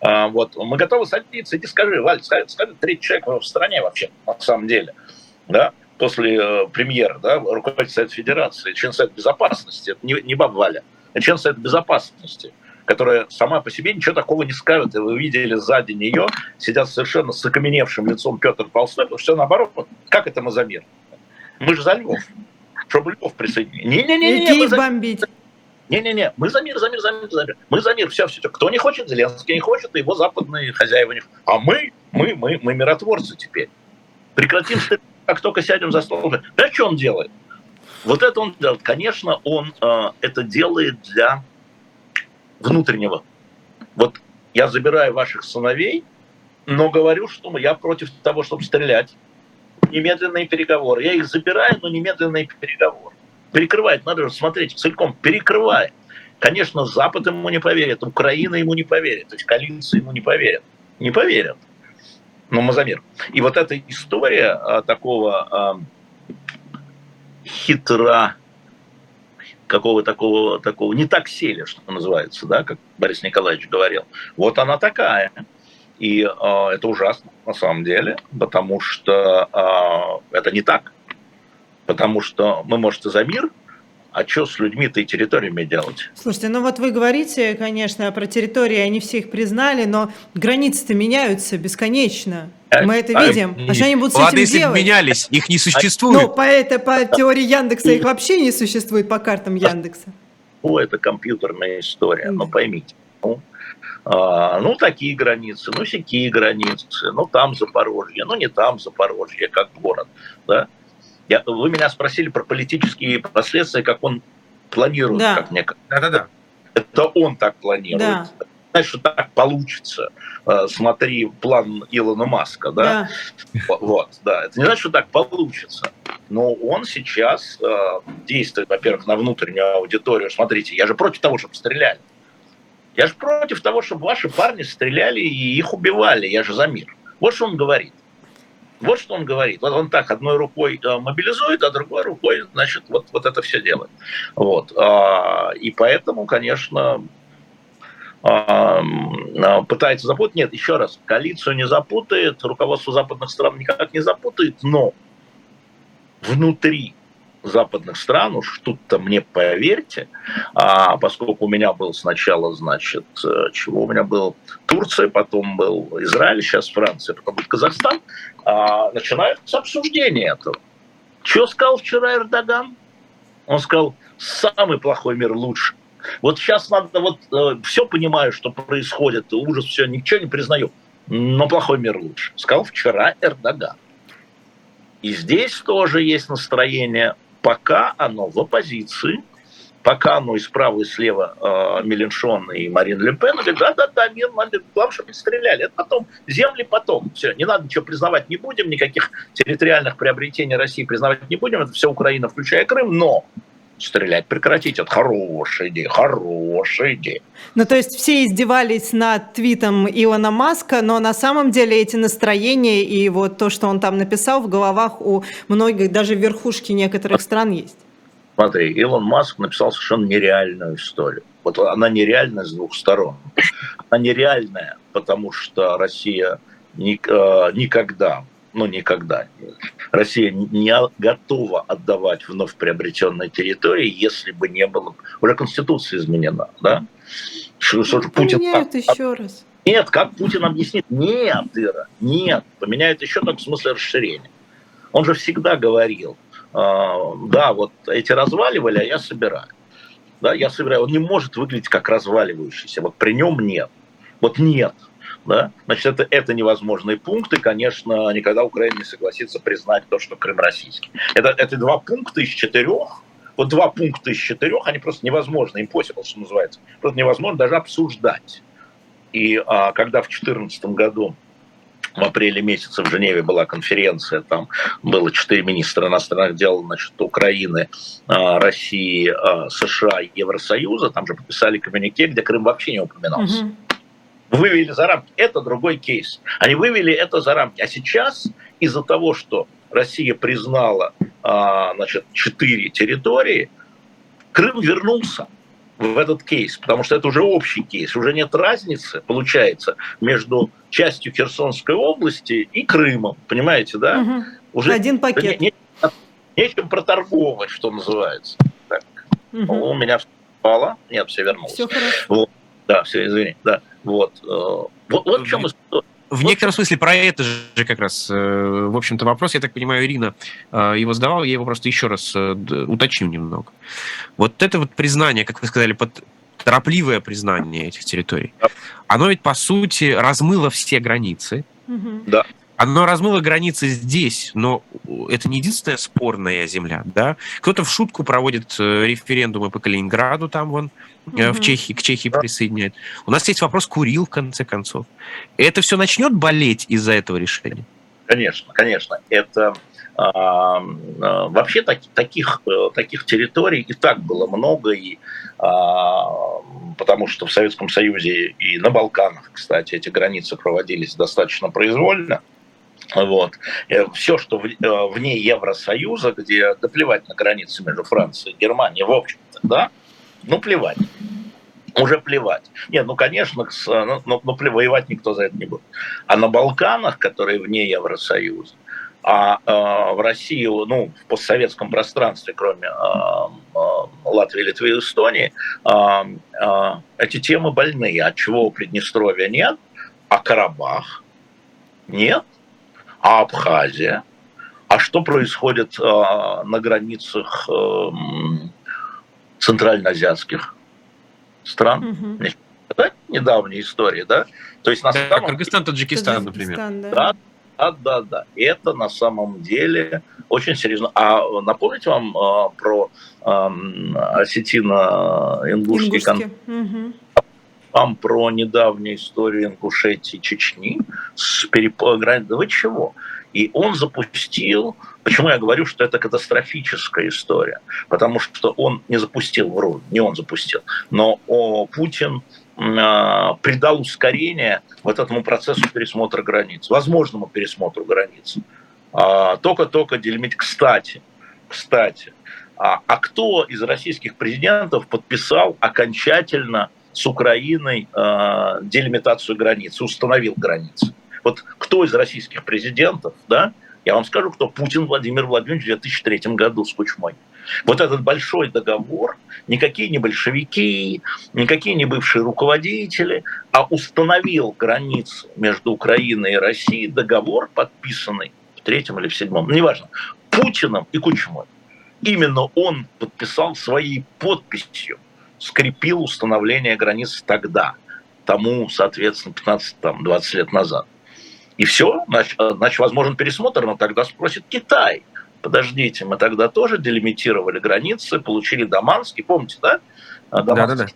А, вот, мы готовы садиться, иди скажи, Валь, скажи, скажи третий человек в стране вообще, на самом деле да, после э, премьера, да, руководитель Совета Федерации, член Совета Безопасности, это не, не баба Валя, это член Совета Безопасности, которая сама по себе ничего такого не скажет, и вы видели сзади нее сидят совершенно с окаменевшим лицом Петр Толстой, потому что все наоборот, как это мы за мир? Мы же за Львов, чтобы Львов присоединить. Не-не-не, Киев за... бомбить. Не-не-не, мы за мир, за мир, за мир, за мир. Мы за мир, все, все. Кто не хочет, Зеленский не хочет, и его западные хозяева не хочет. А мы, мы, мы, мы миротворцы теперь. Прекратим стрелять как только сядем за стол, да что он делает? Вот это он делает. Конечно, он э, это делает для внутреннего. Вот я забираю ваших сыновей, но говорю, что я против того, чтобы стрелять. Немедленные переговоры. Я их забираю, но немедленные переговоры. Перекрывает, надо же смотреть, целиком перекрывает. Конечно, Запад ему не поверит, Украина ему не поверит, то есть коалиция ему не поверит. Не поверят ну, Мазамир. И вот эта история а, такого а, хитра, какого такого, такого, не так сели, что называется, да, как Борис Николаевич говорил. Вот она такая. И э, это ужасно на самом деле, потому что э, это не так. Потому что мы, может, за мир, а что с людьми-то и территориями делать? Слушайте, ну вот вы говорите, конечно, про территории, они все их признали, но границы-то меняются бесконечно. Мы это а, видим. А, а что они будут с Ладно, этим если делать? менялись, их не существует. Ну, по, это, по теории Яндекса их вообще не существует, по картам Яндекса. Ну, это компьютерная история, ну, поймите. Ну, а, ну, такие границы, ну, всякие границы, ну, там Запорожье, ну, не там Запорожье, как город, да. Я, вы меня спросили про политические последствия, как он планирует, да. как мне кажется. Да-да-да. Это он так планирует. Да. Знаешь, что так получится. Э, смотри план Илона Маска, да? да? Вот, да. Это не значит, что так получится. Но он сейчас э, действует, во-первых, на внутреннюю аудиторию. Смотрите, я же против того, чтобы стреляли. Я же против того, чтобы ваши парни стреляли и их убивали. Я же за мир. Вот что он говорит. Вот что он говорит. Вот он так одной рукой э, мобилизует, а другой рукой, значит, вот, вот это все делает. Вот. А, и поэтому, конечно, а, а, пытается запутать. Нет, еще раз, коалицию не запутает, руководство западных стран никак не запутает, но внутри западных стран, уж тут-то мне поверьте, а, поскольку у меня был сначала, значит, э, чего у меня был Турция, потом был Израиль, сейчас Франция, потом будет Казахстан, а, начинается обсуждение этого. Что сказал вчера Эрдоган? Он сказал, самый плохой мир лучше. Вот сейчас надо, вот э, все понимаю, что происходит, ужас, все, ничего не признаю, но плохой мир лучше. Сказал вчера Эрдоган. И здесь тоже есть настроение, пока оно в оппозиции, пока оно и справа, и слева э, Меленшон и Марин Ле Пен, да-да-да, мир, надо, главное, чтобы стреляли. Это потом, земли потом. Все, не надо ничего признавать не будем, никаких территориальных приобретений России признавать не будем, это все Украина, включая Крым, но стрелять прекратить. Это хорошая идея, хорошая идея. Ну, то есть все издевались над твитом Илона Маска, но на самом деле эти настроения и вот то, что он там написал, в головах у многих, даже в верхушке некоторых стран есть. Смотри, Илон Маск написал совершенно нереальную историю. Вот она нереальная с двух сторон. Она нереальная, потому что Россия э, никогда ну никогда. Россия не готова отдавать вновь приобретенные территории, если бы не было... Уже Конституция изменена, да? Что, что Путин... Поменяют еще раз. Нет, как Путин объяснит? Нет, Ира, нет. Поменяют еще так в смысле расширения. Он же всегда говорил, э, да, вот эти разваливали, а я собираю. Да, я собираю. Он не может выглядеть как разваливающийся. Вот при нем нет. Вот нет да, значит, это, это невозможные пункты, конечно, никогда Украина не согласится признать то, что Крым российский. Это, это два пункта из четырех, вот два пункта из четырех, они просто невозможно, impossible, что называется, просто невозможно даже обсуждать. И а, когда в 2014 году в апреле месяце в Женеве была конференция, там было четыре министра иностранных дел значит, Украины, а, России, а, США Евросоюза, там же подписали коммюнике, где Крым вообще не упоминался. Угу вывели за рамки. Это другой кейс. Они вывели это за рамки. А сейчас из-за того, что Россия признала а, значит, четыре территории, Крым вернулся в этот кейс, потому что это уже общий кейс, уже нет разницы, получается, между частью Херсонской области и Крымом, понимаете, да? Угу. Уже один пакет. Не, не, нечем проторговать, что называется. Так. Угу. У меня впало, нет, все вернулось. Все хорошо. Вот. Да, все, извини, да. Вот. Э, вот, вот в чем история. В некотором смысле про это же как раз, э, в общем-то, вопрос, я так понимаю, Ирина э, его задавала, я его просто еще раз уточню немного. Вот это вот признание, как вы сказали, под торопливое признание этих территорий, оно ведь, по сути, размыло все границы. Да. Оно размыло границы здесь, но это не единственная спорная земля, да? Кто-то в шутку проводит референдумы по Калининграду, там вон, угу. в Чехии, к Чехии присоединяет. У нас есть вопрос Курил, в конце концов. Это все начнет болеть из-за этого решения? Конечно, конечно. Это а, а, вообще так, таких, э, таких территорий и так было много, и, а, потому что в Советском Союзе и на Балканах, кстати, эти границы проводились достаточно произвольно. Вот. Э, Все, что э, вне Евросоюза, где доплевать на границы между Францией и Германией, в общем-то, да, ну, плевать. Уже плевать. Нет, ну, конечно, с, ну, ну, ну воевать никто за это не будет. А на Балканах, которые вне Евросоюза, а э, в России, ну, в постсоветском пространстве, кроме э, э, Латвии, Литвы и Эстонии, э, э, эти темы больные. От чего у Приднестровья нет, а Карабах нет, а Абхазия. А что происходит э, на границах э, центральноазиатских стран. Угу. Это недавняя история, да? То есть на да, самом... Кыргызстан, Таджикистан, например. Да. да, да, да, Это на самом деле очень серьезно. А напомните вам э, про э, осетино-ингушский конфликт? Угу. Вам про недавнюю историю Ингушетии, Чечни с переп... Да вы чего? И он запустил, почему я говорю, что это катастрофическая история, потому что он не запустил, вру, не он запустил, но о, Путин э, придал ускорение вот этому процессу пересмотра границ, возможному пересмотру границ. А, только-только делимить. Кстати, кстати, а, а кто из российских президентов подписал окончательно с Украиной э, делимитацию границ, установил границы? Вот кто из российских президентов, да, я вам скажу, кто Путин Владимир Владимирович в 2003 году с Кучмой. Вот этот большой договор, никакие не большевики, никакие не бывшие руководители, а установил границы между Украиной и Россией договор, подписанный в третьем или в седьмом, неважно, Путиным и Кучмой. Именно он подписал своей подписью, скрепил установление границ тогда, тому, соответственно, 15-20 лет назад. И все, значит, значит, возможен пересмотр, но тогда спросит Китай. Подождите, мы тогда тоже делимитировали границы, получили Даманский, помните, да? Даманский. Да, да, да.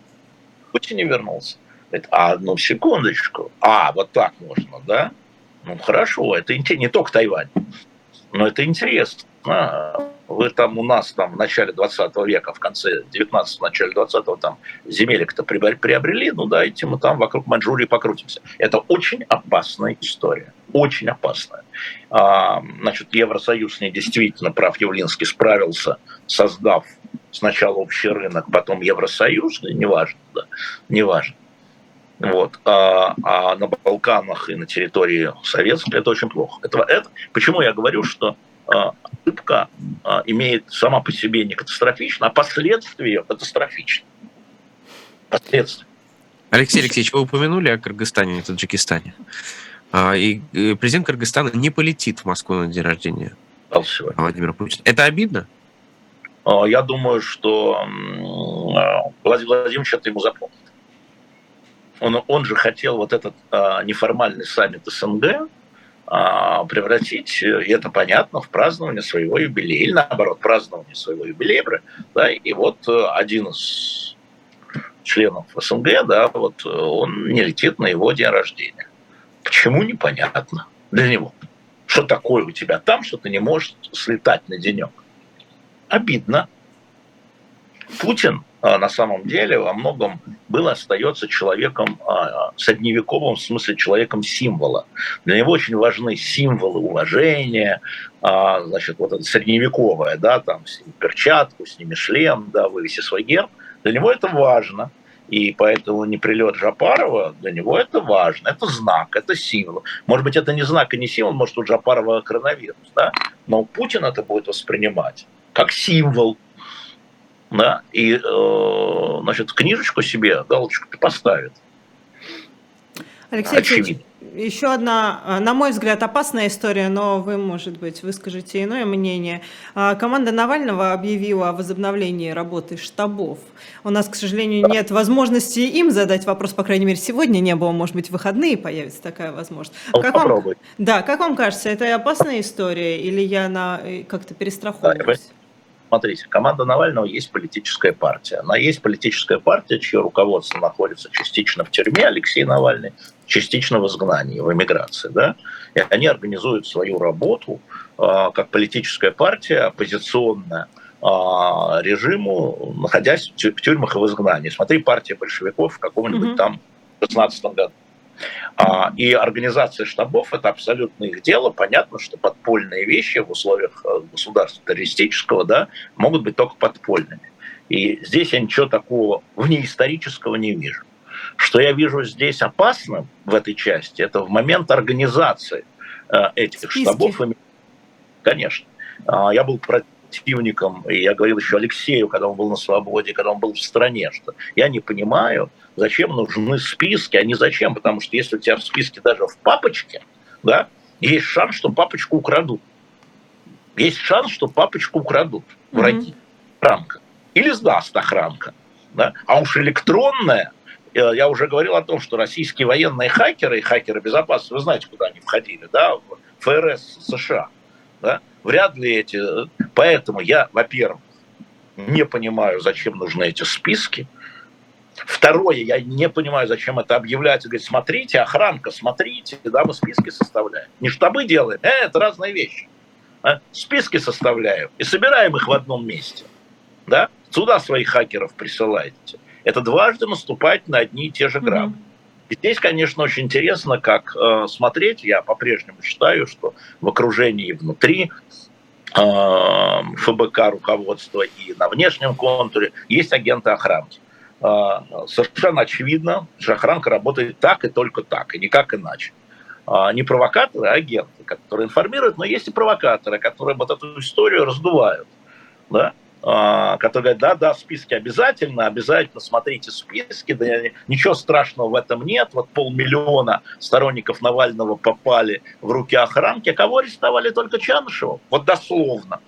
Путин не вернулся. Говорит, а одну секундочку. А, вот так можно, да? Ну, хорошо, это не только Тайвань, но это интересно. А, Вы там у нас там в начале 20 века, в конце 19 в начале 20 там земелек-то приобрели, ну дайте мы там вокруг Маньчжурии покрутимся. Это очень опасная история, очень опасная. А, значит, Евросоюз не действительно, прав Явлинский, справился, создав сначала общий рынок, потом Евросоюз, неважно, да, неважно. Вот. А, а на Балканах и на территории Советской это очень плохо. Это, это, почему я говорю, что ошибка а, имеет сама по себе не катастрофично, а последствия катастрофичны. Последствия. Алексей Алексеевич, вы упомянули о Кыргызстане и Таджикистане. А, и президент Кыргызстана не полетит в Москву на день рождения Владимира Путина. Это обидно? Я думаю, что Владимир Владимирович это ему запомнит он, он же хотел вот этот а, неформальный саммит СНГ а, превратить, и это понятно, в празднование своего юбилея, или наоборот, празднование своего юбилея. Да, и вот э, один из членов СНГ, да, вот он не летит на его день рождения. Почему, непонятно для него. Что такое у тебя там, что ты не можешь слетать на денек? Обидно. Путин а, на самом деле во многом был остается человеком а, средневековым, в смысле человеком символа. Для него очень важны символы уважения, а, значит, вот это средневековое, да, там, сними перчатку, сними шлем, да, вывеси свой герб. Для него это важно. И поэтому не прилет Джапарова, для него это важно, это знак, это символ. Может быть, это не знак и не символ, может, у Джапарова коронавирус, да? но Путин это будет воспринимать как символ, да, и, э, значит, книжечку себе, галочку поставит. Алексей Алексеевич, еще одна, э, на мой взгляд, опасная история, но вы, может быть, выскажете иное мнение. А, команда Навального объявила о возобновлении работы штабов. У нас, к сожалению, нет возможности им задать вопрос, по крайней мере, сегодня не было, может быть, в выходные появится такая возможность. Ну, как Попробуй. Вам, да, как вам кажется, это опасная история или я на, э, как-то перестраховываюсь? Да, Смотрите, команда Навального есть политическая партия. Она есть политическая партия, чье руководство находится частично в тюрьме, Алексей Навальный, частично в изгнании, в эмиграции. Да? И они организуют свою работу э, как политическая партия, оппозиционная э, режиму, находясь в тюрьмах и в изгнании. Смотри, партия большевиков в каком-нибудь mm-hmm. там 16 году. А, и организация штабов – это абсолютно их дело. Понятно, что подпольные вещи в условиях э, государства террористического да, могут быть только подпольными. И здесь я ничего такого внеисторического не вижу. Что я вижу здесь опасным в этой части, это в момент организации э, этих Списки. штабов. Конечно. А, я был противником, и я говорил еще Алексею, когда он был на свободе, когда он был в стране, что я не понимаю, зачем нужны списки, а не зачем, потому что если у тебя в списке даже в папочке, да, есть шанс, что папочку украдут. Есть шанс, что папочку украдут враги. Mm-hmm. Охранка. Или сдаст охранка. Да? А уж электронная, э, я уже говорил о том, что российские военные хакеры и хакеры безопасности, вы знаете, куда они входили, да, в ФРС США, да, вряд ли эти... Поэтому я, во-первых, не понимаю, зачем нужны эти списки, Второе, я не понимаю, зачем это объявлять. Говорит, смотрите, охранка, смотрите, да, мы списки составляем. Не штабы делаем, э, это разные вещи. А? Списки составляем и собираем их в одном месте. Да? Сюда своих хакеров присылаете. Это дважды наступать на одни и те же грабли. И здесь, конечно, очень интересно, как э, смотреть. Я по-прежнему считаю, что в окружении и внутри э, ФБК руководства и на внешнем контуре есть агенты охранки. А, совершенно очевидно, что охранка работает так и только так, и никак иначе. А, не провокаторы, а агенты, которые информируют, но есть и провокаторы, которые вот эту историю раздувают. Да? А, которые говорят, да, да, списки обязательно, обязательно смотрите списки, да, ничего страшного в этом нет, вот полмиллиона сторонников Навального попали в руки охранки, а кого арестовали только Чанышева, вот дословно.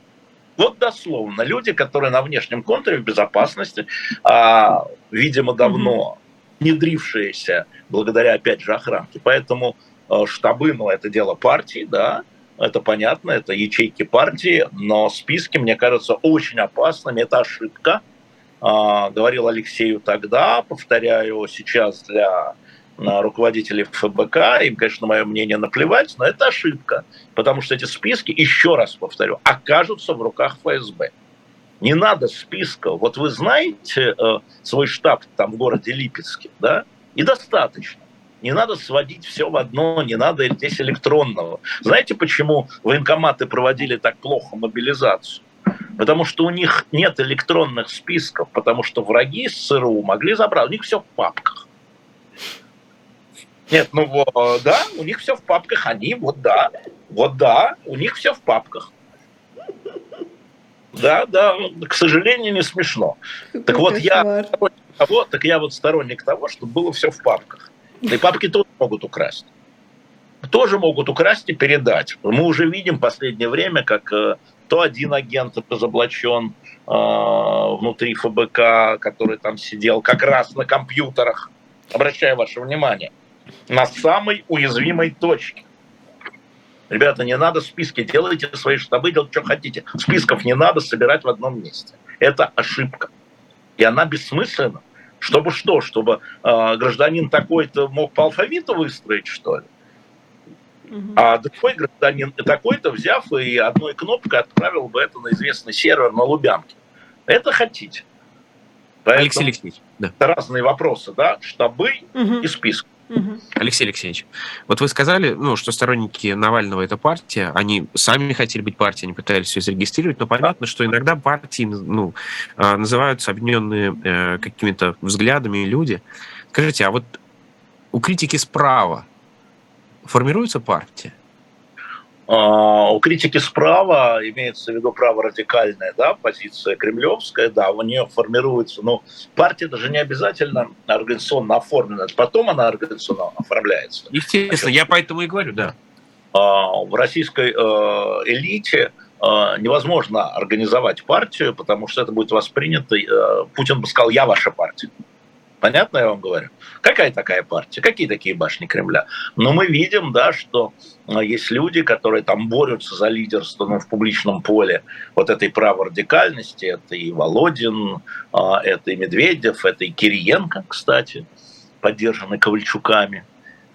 Вот дословно. Люди, которые на внешнем контуре в безопасности, а, видимо, давно внедрившиеся благодаря, опять же, охранке. Поэтому а, штабы, ну, это дело партии, да, это понятно, это ячейки партии, но списки, мне кажется, очень опасными, это ошибка. А, говорил Алексею тогда, повторяю сейчас для на руководителей ФБК, им, конечно, мое мнение наплевать, но это ошибка, потому что эти списки, еще раз повторю, окажутся в руках ФСБ. Не надо списка. Вот вы знаете э, свой штаб там в городе Липецке, да? И достаточно. Не надо сводить все в одно, не надо здесь электронного. Знаете, почему военкоматы проводили так плохо мобилизацию? Потому что у них нет электронных списков, потому что враги с ЦРУ могли забрать, у них все в папках. Нет, ну да, у них все в папках, они вот да, вот да, у них все в папках. Да, да, к сожалению, не смешно. Какой так вот, я того, так я вот сторонник того, чтобы было все в папках. И папки тоже могут украсть. Тоже могут украсть и передать. Мы уже видим в последнее время, как э, то один агент разоблачен э, внутри ФБК, который там сидел как раз на компьютерах, обращаю ваше внимание, на самой уязвимой точке. Ребята, не надо списки, делайте свои штабы, делайте, что хотите. Списков не надо собирать в одном месте. Это ошибка. И она бессмысленна. Чтобы что? Чтобы э, гражданин такой-то мог по алфавиту выстроить, что ли? А другой гражданин такой-то, взяв и одной кнопкой отправил бы это на известный сервер на Лубянке. Это хотите. Поэтому Алексей Алексеевич, да. Это разные вопросы, да, штабы угу. и Алексей Алексеевич, вот вы сказали, ну, что сторонники Навального это партия, они сами хотели быть партией, они пытались все зарегистрировать, но понятно, что иногда партии ну, а, называются объединенные э, какими-то взглядами люди. Скажите, а вот у критики справа формируется партия? А, у критики справа имеется в виду право-радикальная да, позиция кремлевская, да, у нее формируется, но партия даже не обязательно организационно оформлена, потом она организационно оформляется. Естественно, я поэтому и говорю, да. А, в российской э, элите э, невозможно организовать партию, потому что это будет воспринято, э, Путин бы сказал, я ваша партия. Понятно, я вам говорю? Какая такая партия? Какие такие башни Кремля? Но мы видим, да, что а, есть люди, которые там борются за лидерство ну, в публичном поле вот этой праворадикальности. Это и Володин, а, это и Медведев, это и Кириенко, кстати, поддержанный Ковальчуками.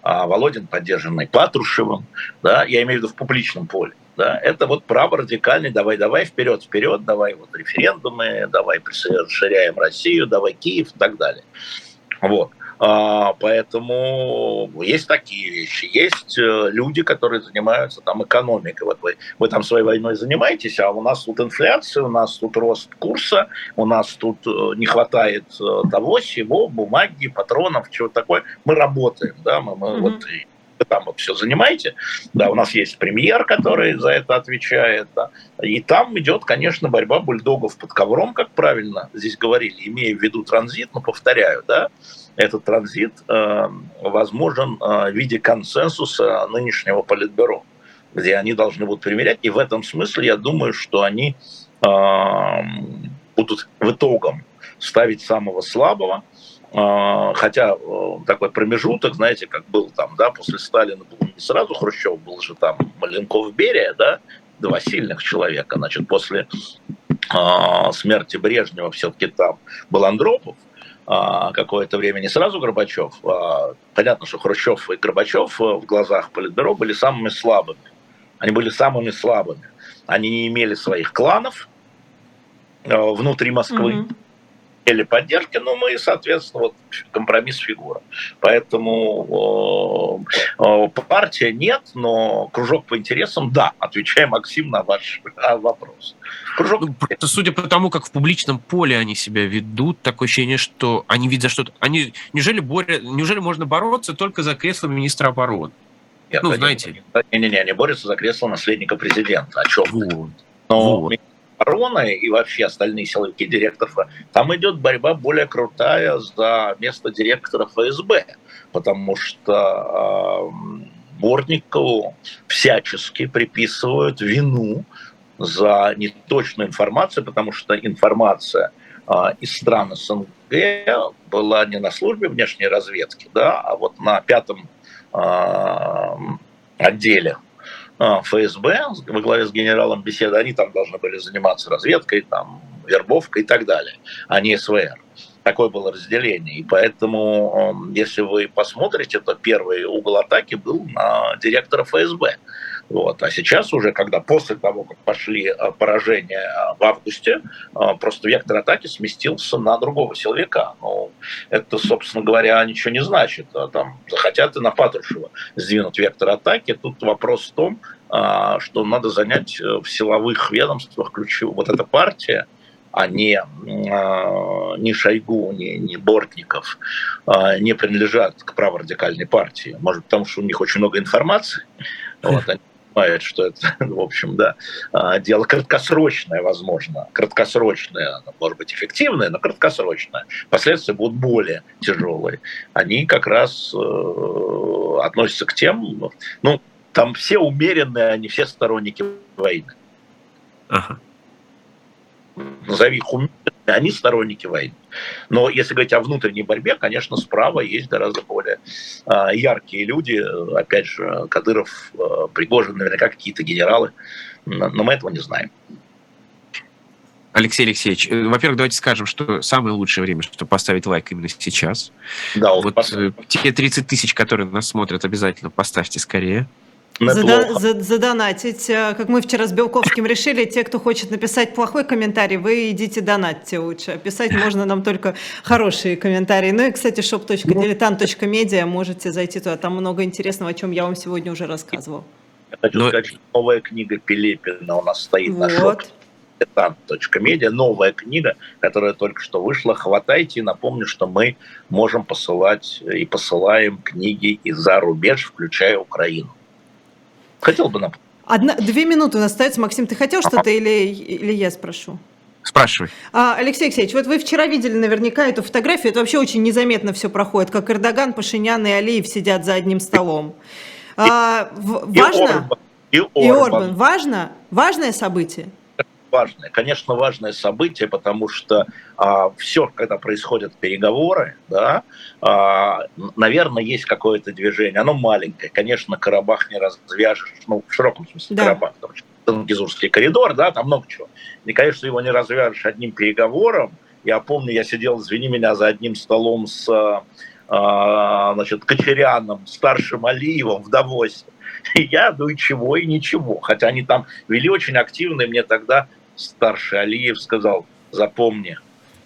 А Володин поддержанный Патрушевым, да, я имею в виду в публичном поле. Да, это вот право радикальный, давай, давай, вперед, вперед, давай вот референдумы, давай расширяем Россию, давай Киев и так далее. Вот. А, поэтому есть такие вещи. Есть э, люди, которые занимаются там экономикой. Вот вы, вы там своей войной занимаетесь, а у нас тут инфляция, у нас тут рост курса, у нас тут э, не хватает э, того, всего, бумаги, патронов, чего такое. Мы работаем, да, мы, мы mm-hmm. вот вы там вот все занимаете. Да, у нас есть премьер, который за это отвечает. Да. И там идет, конечно, борьба бульдогов под ковром, как правильно здесь говорили, имея в виду транзит, но повторяю, да, этот транзит э, возможен э, в виде консенсуса нынешнего политбюро, где они должны будут примерять. И в этом смысле я думаю, что они э, будут в итогом ставить самого слабого, хотя э, такой промежуток, знаете, как был там, да, после Сталина был не сразу Хрущев, был же там Маленков Берия, да, два сильных человека, значит, после э, смерти Брежнева все-таки там был Андропов, э, какое-то время не сразу Горбачев. Э, понятно, что Хрущев и Горбачев в глазах Политбюро были самыми слабыми. Они были самыми слабыми. Они не имели своих кланов э, внутри Москвы. Mm-hmm или поддержки, но мы, соответственно, вот компромисс фигура. Поэтому э, э, партия нет, но кружок по интересам да, отвечая Максим на ваш вопрос. Кружок... Ну, судя по тому, как в публичном поле они себя ведут, такое ощущение, что они видят что-то. Они неужели боря... неужели можно бороться только за кресло министра обороны? Нет, ну, знаете. Не-не-не, они борются за кресло наследника президента. О чем? Вот. Но вот обороны и вообще остальные силовики директоров, там идет борьба более крутая за место директора ФСБ, потому что э, Бортникову всячески приписывают вину за неточную информацию, потому что информация э, из стран СНГ была не на службе внешней разведки, да, а вот на пятом э, отделе ФСБ во главе с генералом Беседа, они там должны были заниматься разведкой, там, вербовкой и так далее, а не СВР. Такое было разделение. И поэтому, если вы посмотрите, то первый угол атаки был на директора ФСБ. Вот. А сейчас уже, когда после того, как пошли а, поражения а, в августе, а, просто вектор атаки сместился на другого силовика. Ну, это, собственно говоря, ничего не значит. Там захотят и на Патрушева сдвинуть вектор атаки. Тут вопрос в том, что надо занять э, в силовых ведомствах ключевую. Вот эта партия, а не, не Шойгу, не, не Бортников, не принадлежат к праворадикальной партии. Может, потому что у них очень много информации. Вот, они понимает, что это, в общем, да, а, дело краткосрочное, возможно, краткосрочное, может быть, эффективное, но краткосрочное. Последствия будут более тяжелые. Они как раз э, относятся к тем, ну, там все умеренные, они все сторонники войны. Ага. Назови их умеренными, они сторонники войны. Но если говорить о внутренней борьбе, конечно, справа есть гораздо более а, яркие люди. Опять же, Кадыров, а, Пригожин, наверняка какие-то генералы. Но мы этого не знаем. Алексей Алексеевич, э, во-первых, давайте скажем, что самое лучшее время, чтобы поставить лайк именно сейчас. Да, вот, вот э, те 30 тысяч, которые нас смотрят, обязательно поставьте скорее. Зада- задонатить. Э, как мы вчера с Белковским решили, те, кто хочет написать плохой комментарий, вы идите донатьте лучше. Писать можно нам только хорошие комментарии. Ну и, кстати, shop.diletant.media, можете зайти туда. Там много интересного, о чем я вам сегодня уже рассказывал. Я хочу Но... сказать, что новая книга Пилипина у нас стоит вот. на шоп. Diletant.media, новая книга, которая только что вышла. Хватайте и напомню, что мы можем посылать и посылаем книги и за рубеж, включая Украину. Хотел бы напомнить. Одна, две минуты у нас остается. Максим, ты хотел что-то или, или я спрошу? Спрашивай. А, Алексей Алексеевич, вот вы вчера видели наверняка эту фотографию. Это вообще очень незаметно все проходит, как Эрдоган, Пашинян и Алиев сидят за одним столом. А, и, важно? И Орбан. И Орбан. Важно? Важное событие? Важное. Конечно, важное событие, потому что а, все, когда происходят переговоры, да, а, наверное, есть какое-то движение. Оно маленькое. Конечно, Карабах не развяжешь, ну, в широком смысле да. Карабах, потому что Гизурский коридор, да, там много чего. И, конечно, его не развяжешь одним переговором. Я помню, я сидел, извини меня, за одним столом с а, значит, Кочеряном, старшим Алиевым в Давосе. И я, ну и чего, и ничего. Хотя они там вели очень активно, и мне тогда старший Алиев сказал, запомни,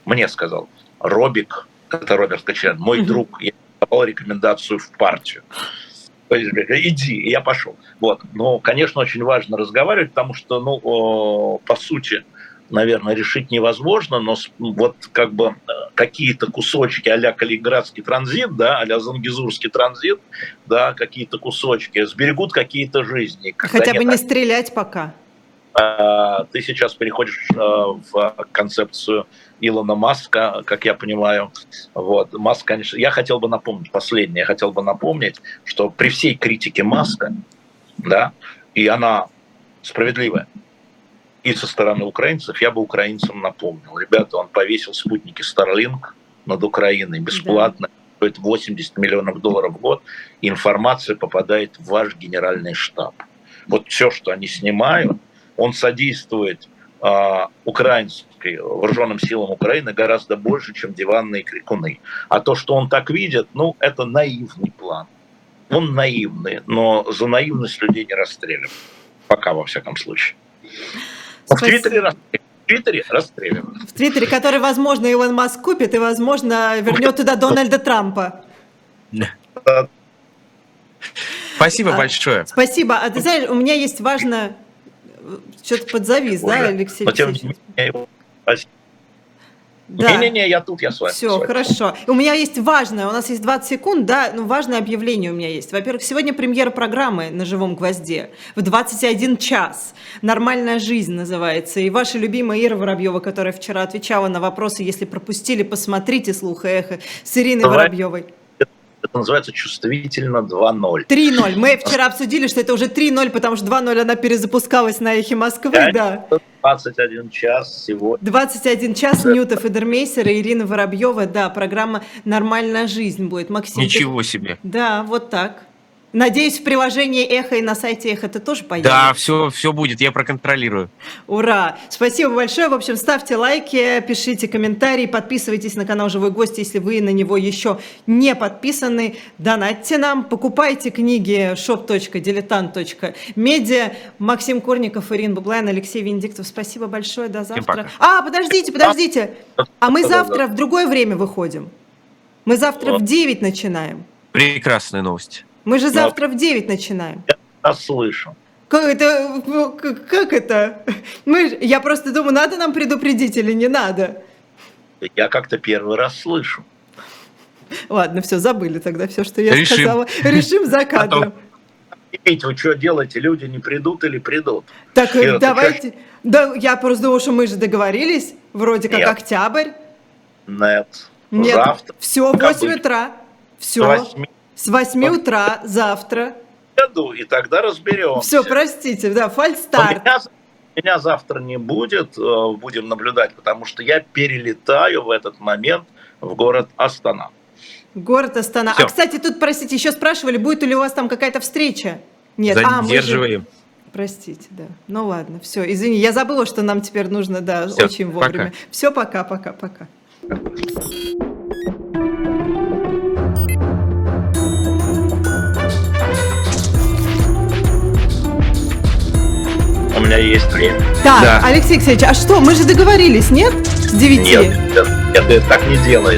мне сказал, Робик, это Роберт Кочерян, мой mm-hmm. друг, я давал рекомендацию в партию. Иди, и я пошел. Вот. Но, конечно, очень важно разговаривать, потому что, ну, по сути, наверное, решить невозможно, но вот как бы э, какие-то кусочки а-ля Калининградский транзит, да, а-ля Зангизурский транзит, да, какие-то кусочки сберегут какие-то жизни. Хотя бы не так... стрелять пока. А, ты сейчас переходишь э, в концепцию Илона Маска, как я понимаю. Вот. Маск, конечно, я хотел бы напомнить, последнее, я хотел бы напомнить, что при всей критике Маска, да, и она справедливая, и со стороны украинцев, я бы украинцам напомнил. Ребята, он повесил спутники Starlink над Украиной бесплатно, да. стоит 80 миллионов долларов в год, информация попадает в ваш генеральный штаб. Вот все, что они снимают, он содействует э, украинской вооруженным силам Украины гораздо больше, чем диванные крикуны. А то, что он так видит, ну, это наивный план. Он наивный, но за наивность людей не расстреливают. Пока, во всяком случае. В Твиттере расстреливают. В Твиттере расстреливают. В Твиттере, который, возможно, Илон Маск купит и, возможно, вернет туда Дональда Трампа. Спасибо а, большое. Спасибо. А ты знаешь, у меня есть важное что-то подзавис, Уже. да, Алексей Но, тем не менее, да. Не-не-не, я тут, я с вами. Все, хорошо. У меня есть важное, у нас есть 20 секунд, да, ну важное объявление у меня есть. Во-первых, сегодня премьера программы «На живом гвозде» в 21 час. «Нормальная жизнь» называется. И ваша любимая Ира Воробьева, которая вчера отвечала на вопросы, если пропустили, посмотрите «Слух и эхо» с Ириной Давай. Воробьевой. Это называется чувствительно 2.0. 3.0. Мы вчера обсудили, что это уже 3.0, потому что 2.0 она перезапускалась на эхе Москвы, да. 21 час сегодня. 21 час Ньютов и Дермейсер и Ирина Воробьева, да, программа «Нормальная жизнь» будет. Максим. Ничего ты... себе. Да, вот так. Надеюсь, в приложении Эхо и на сайте Эхо это тоже появится. Да, все, все будет, я проконтролирую. Ура! Спасибо большое. В общем, ставьте лайки, пишите комментарии, подписывайтесь на канал Живой Гость, если вы на него еще не подписаны. Донатьте нам, покупайте книги shop.diletant.media. Максим Корников, Ирина Бублайн, Алексей Венедиктов. Спасибо большое. До завтра. А, подождите, подождите. А мы завтра в другое время выходим. Мы завтра в Вот. 9 начинаем. Прекрасная новость. Мы же Ну, завтра в 9 начинаем. Я слышу. Как это? Как это? Мы, я просто думаю, надо нам предупредить или не надо? Я как-то первый раз слышу. Ладно, все, забыли тогда все, что я Решим. сказала. Решим за кадром. Видите, вы что делаете? Люди не придут или придут? Так, ты давайте. Да, я просто думала, что мы же договорились. Вроде как Нет. октябрь. Нет. Нет, Завтра все, в как 8 быть? утра. Все. 8 С 8 утра завтра. году, и тогда разберемся. Все, простите, да, фальстарт. Меня, меня завтра не будет, э, будем наблюдать, потому что я перелетаю в этот момент в город Астана. Город Астана. Всё. А, кстати, тут, простите, еще спрашивали, будет ли у вас там какая-то встреча? Нет, а, мы же- Задерживаем. Простите, да. Ну ладно, все, извини, я забыла, что нам теперь нужно, да, Всё, очень вовремя. пока. Все, пока, пока, пока. Меня есть время. Так, Да. Алексей Алексеевич, а что, мы же договорились, нет? С 9? Нет, это, это так не делается.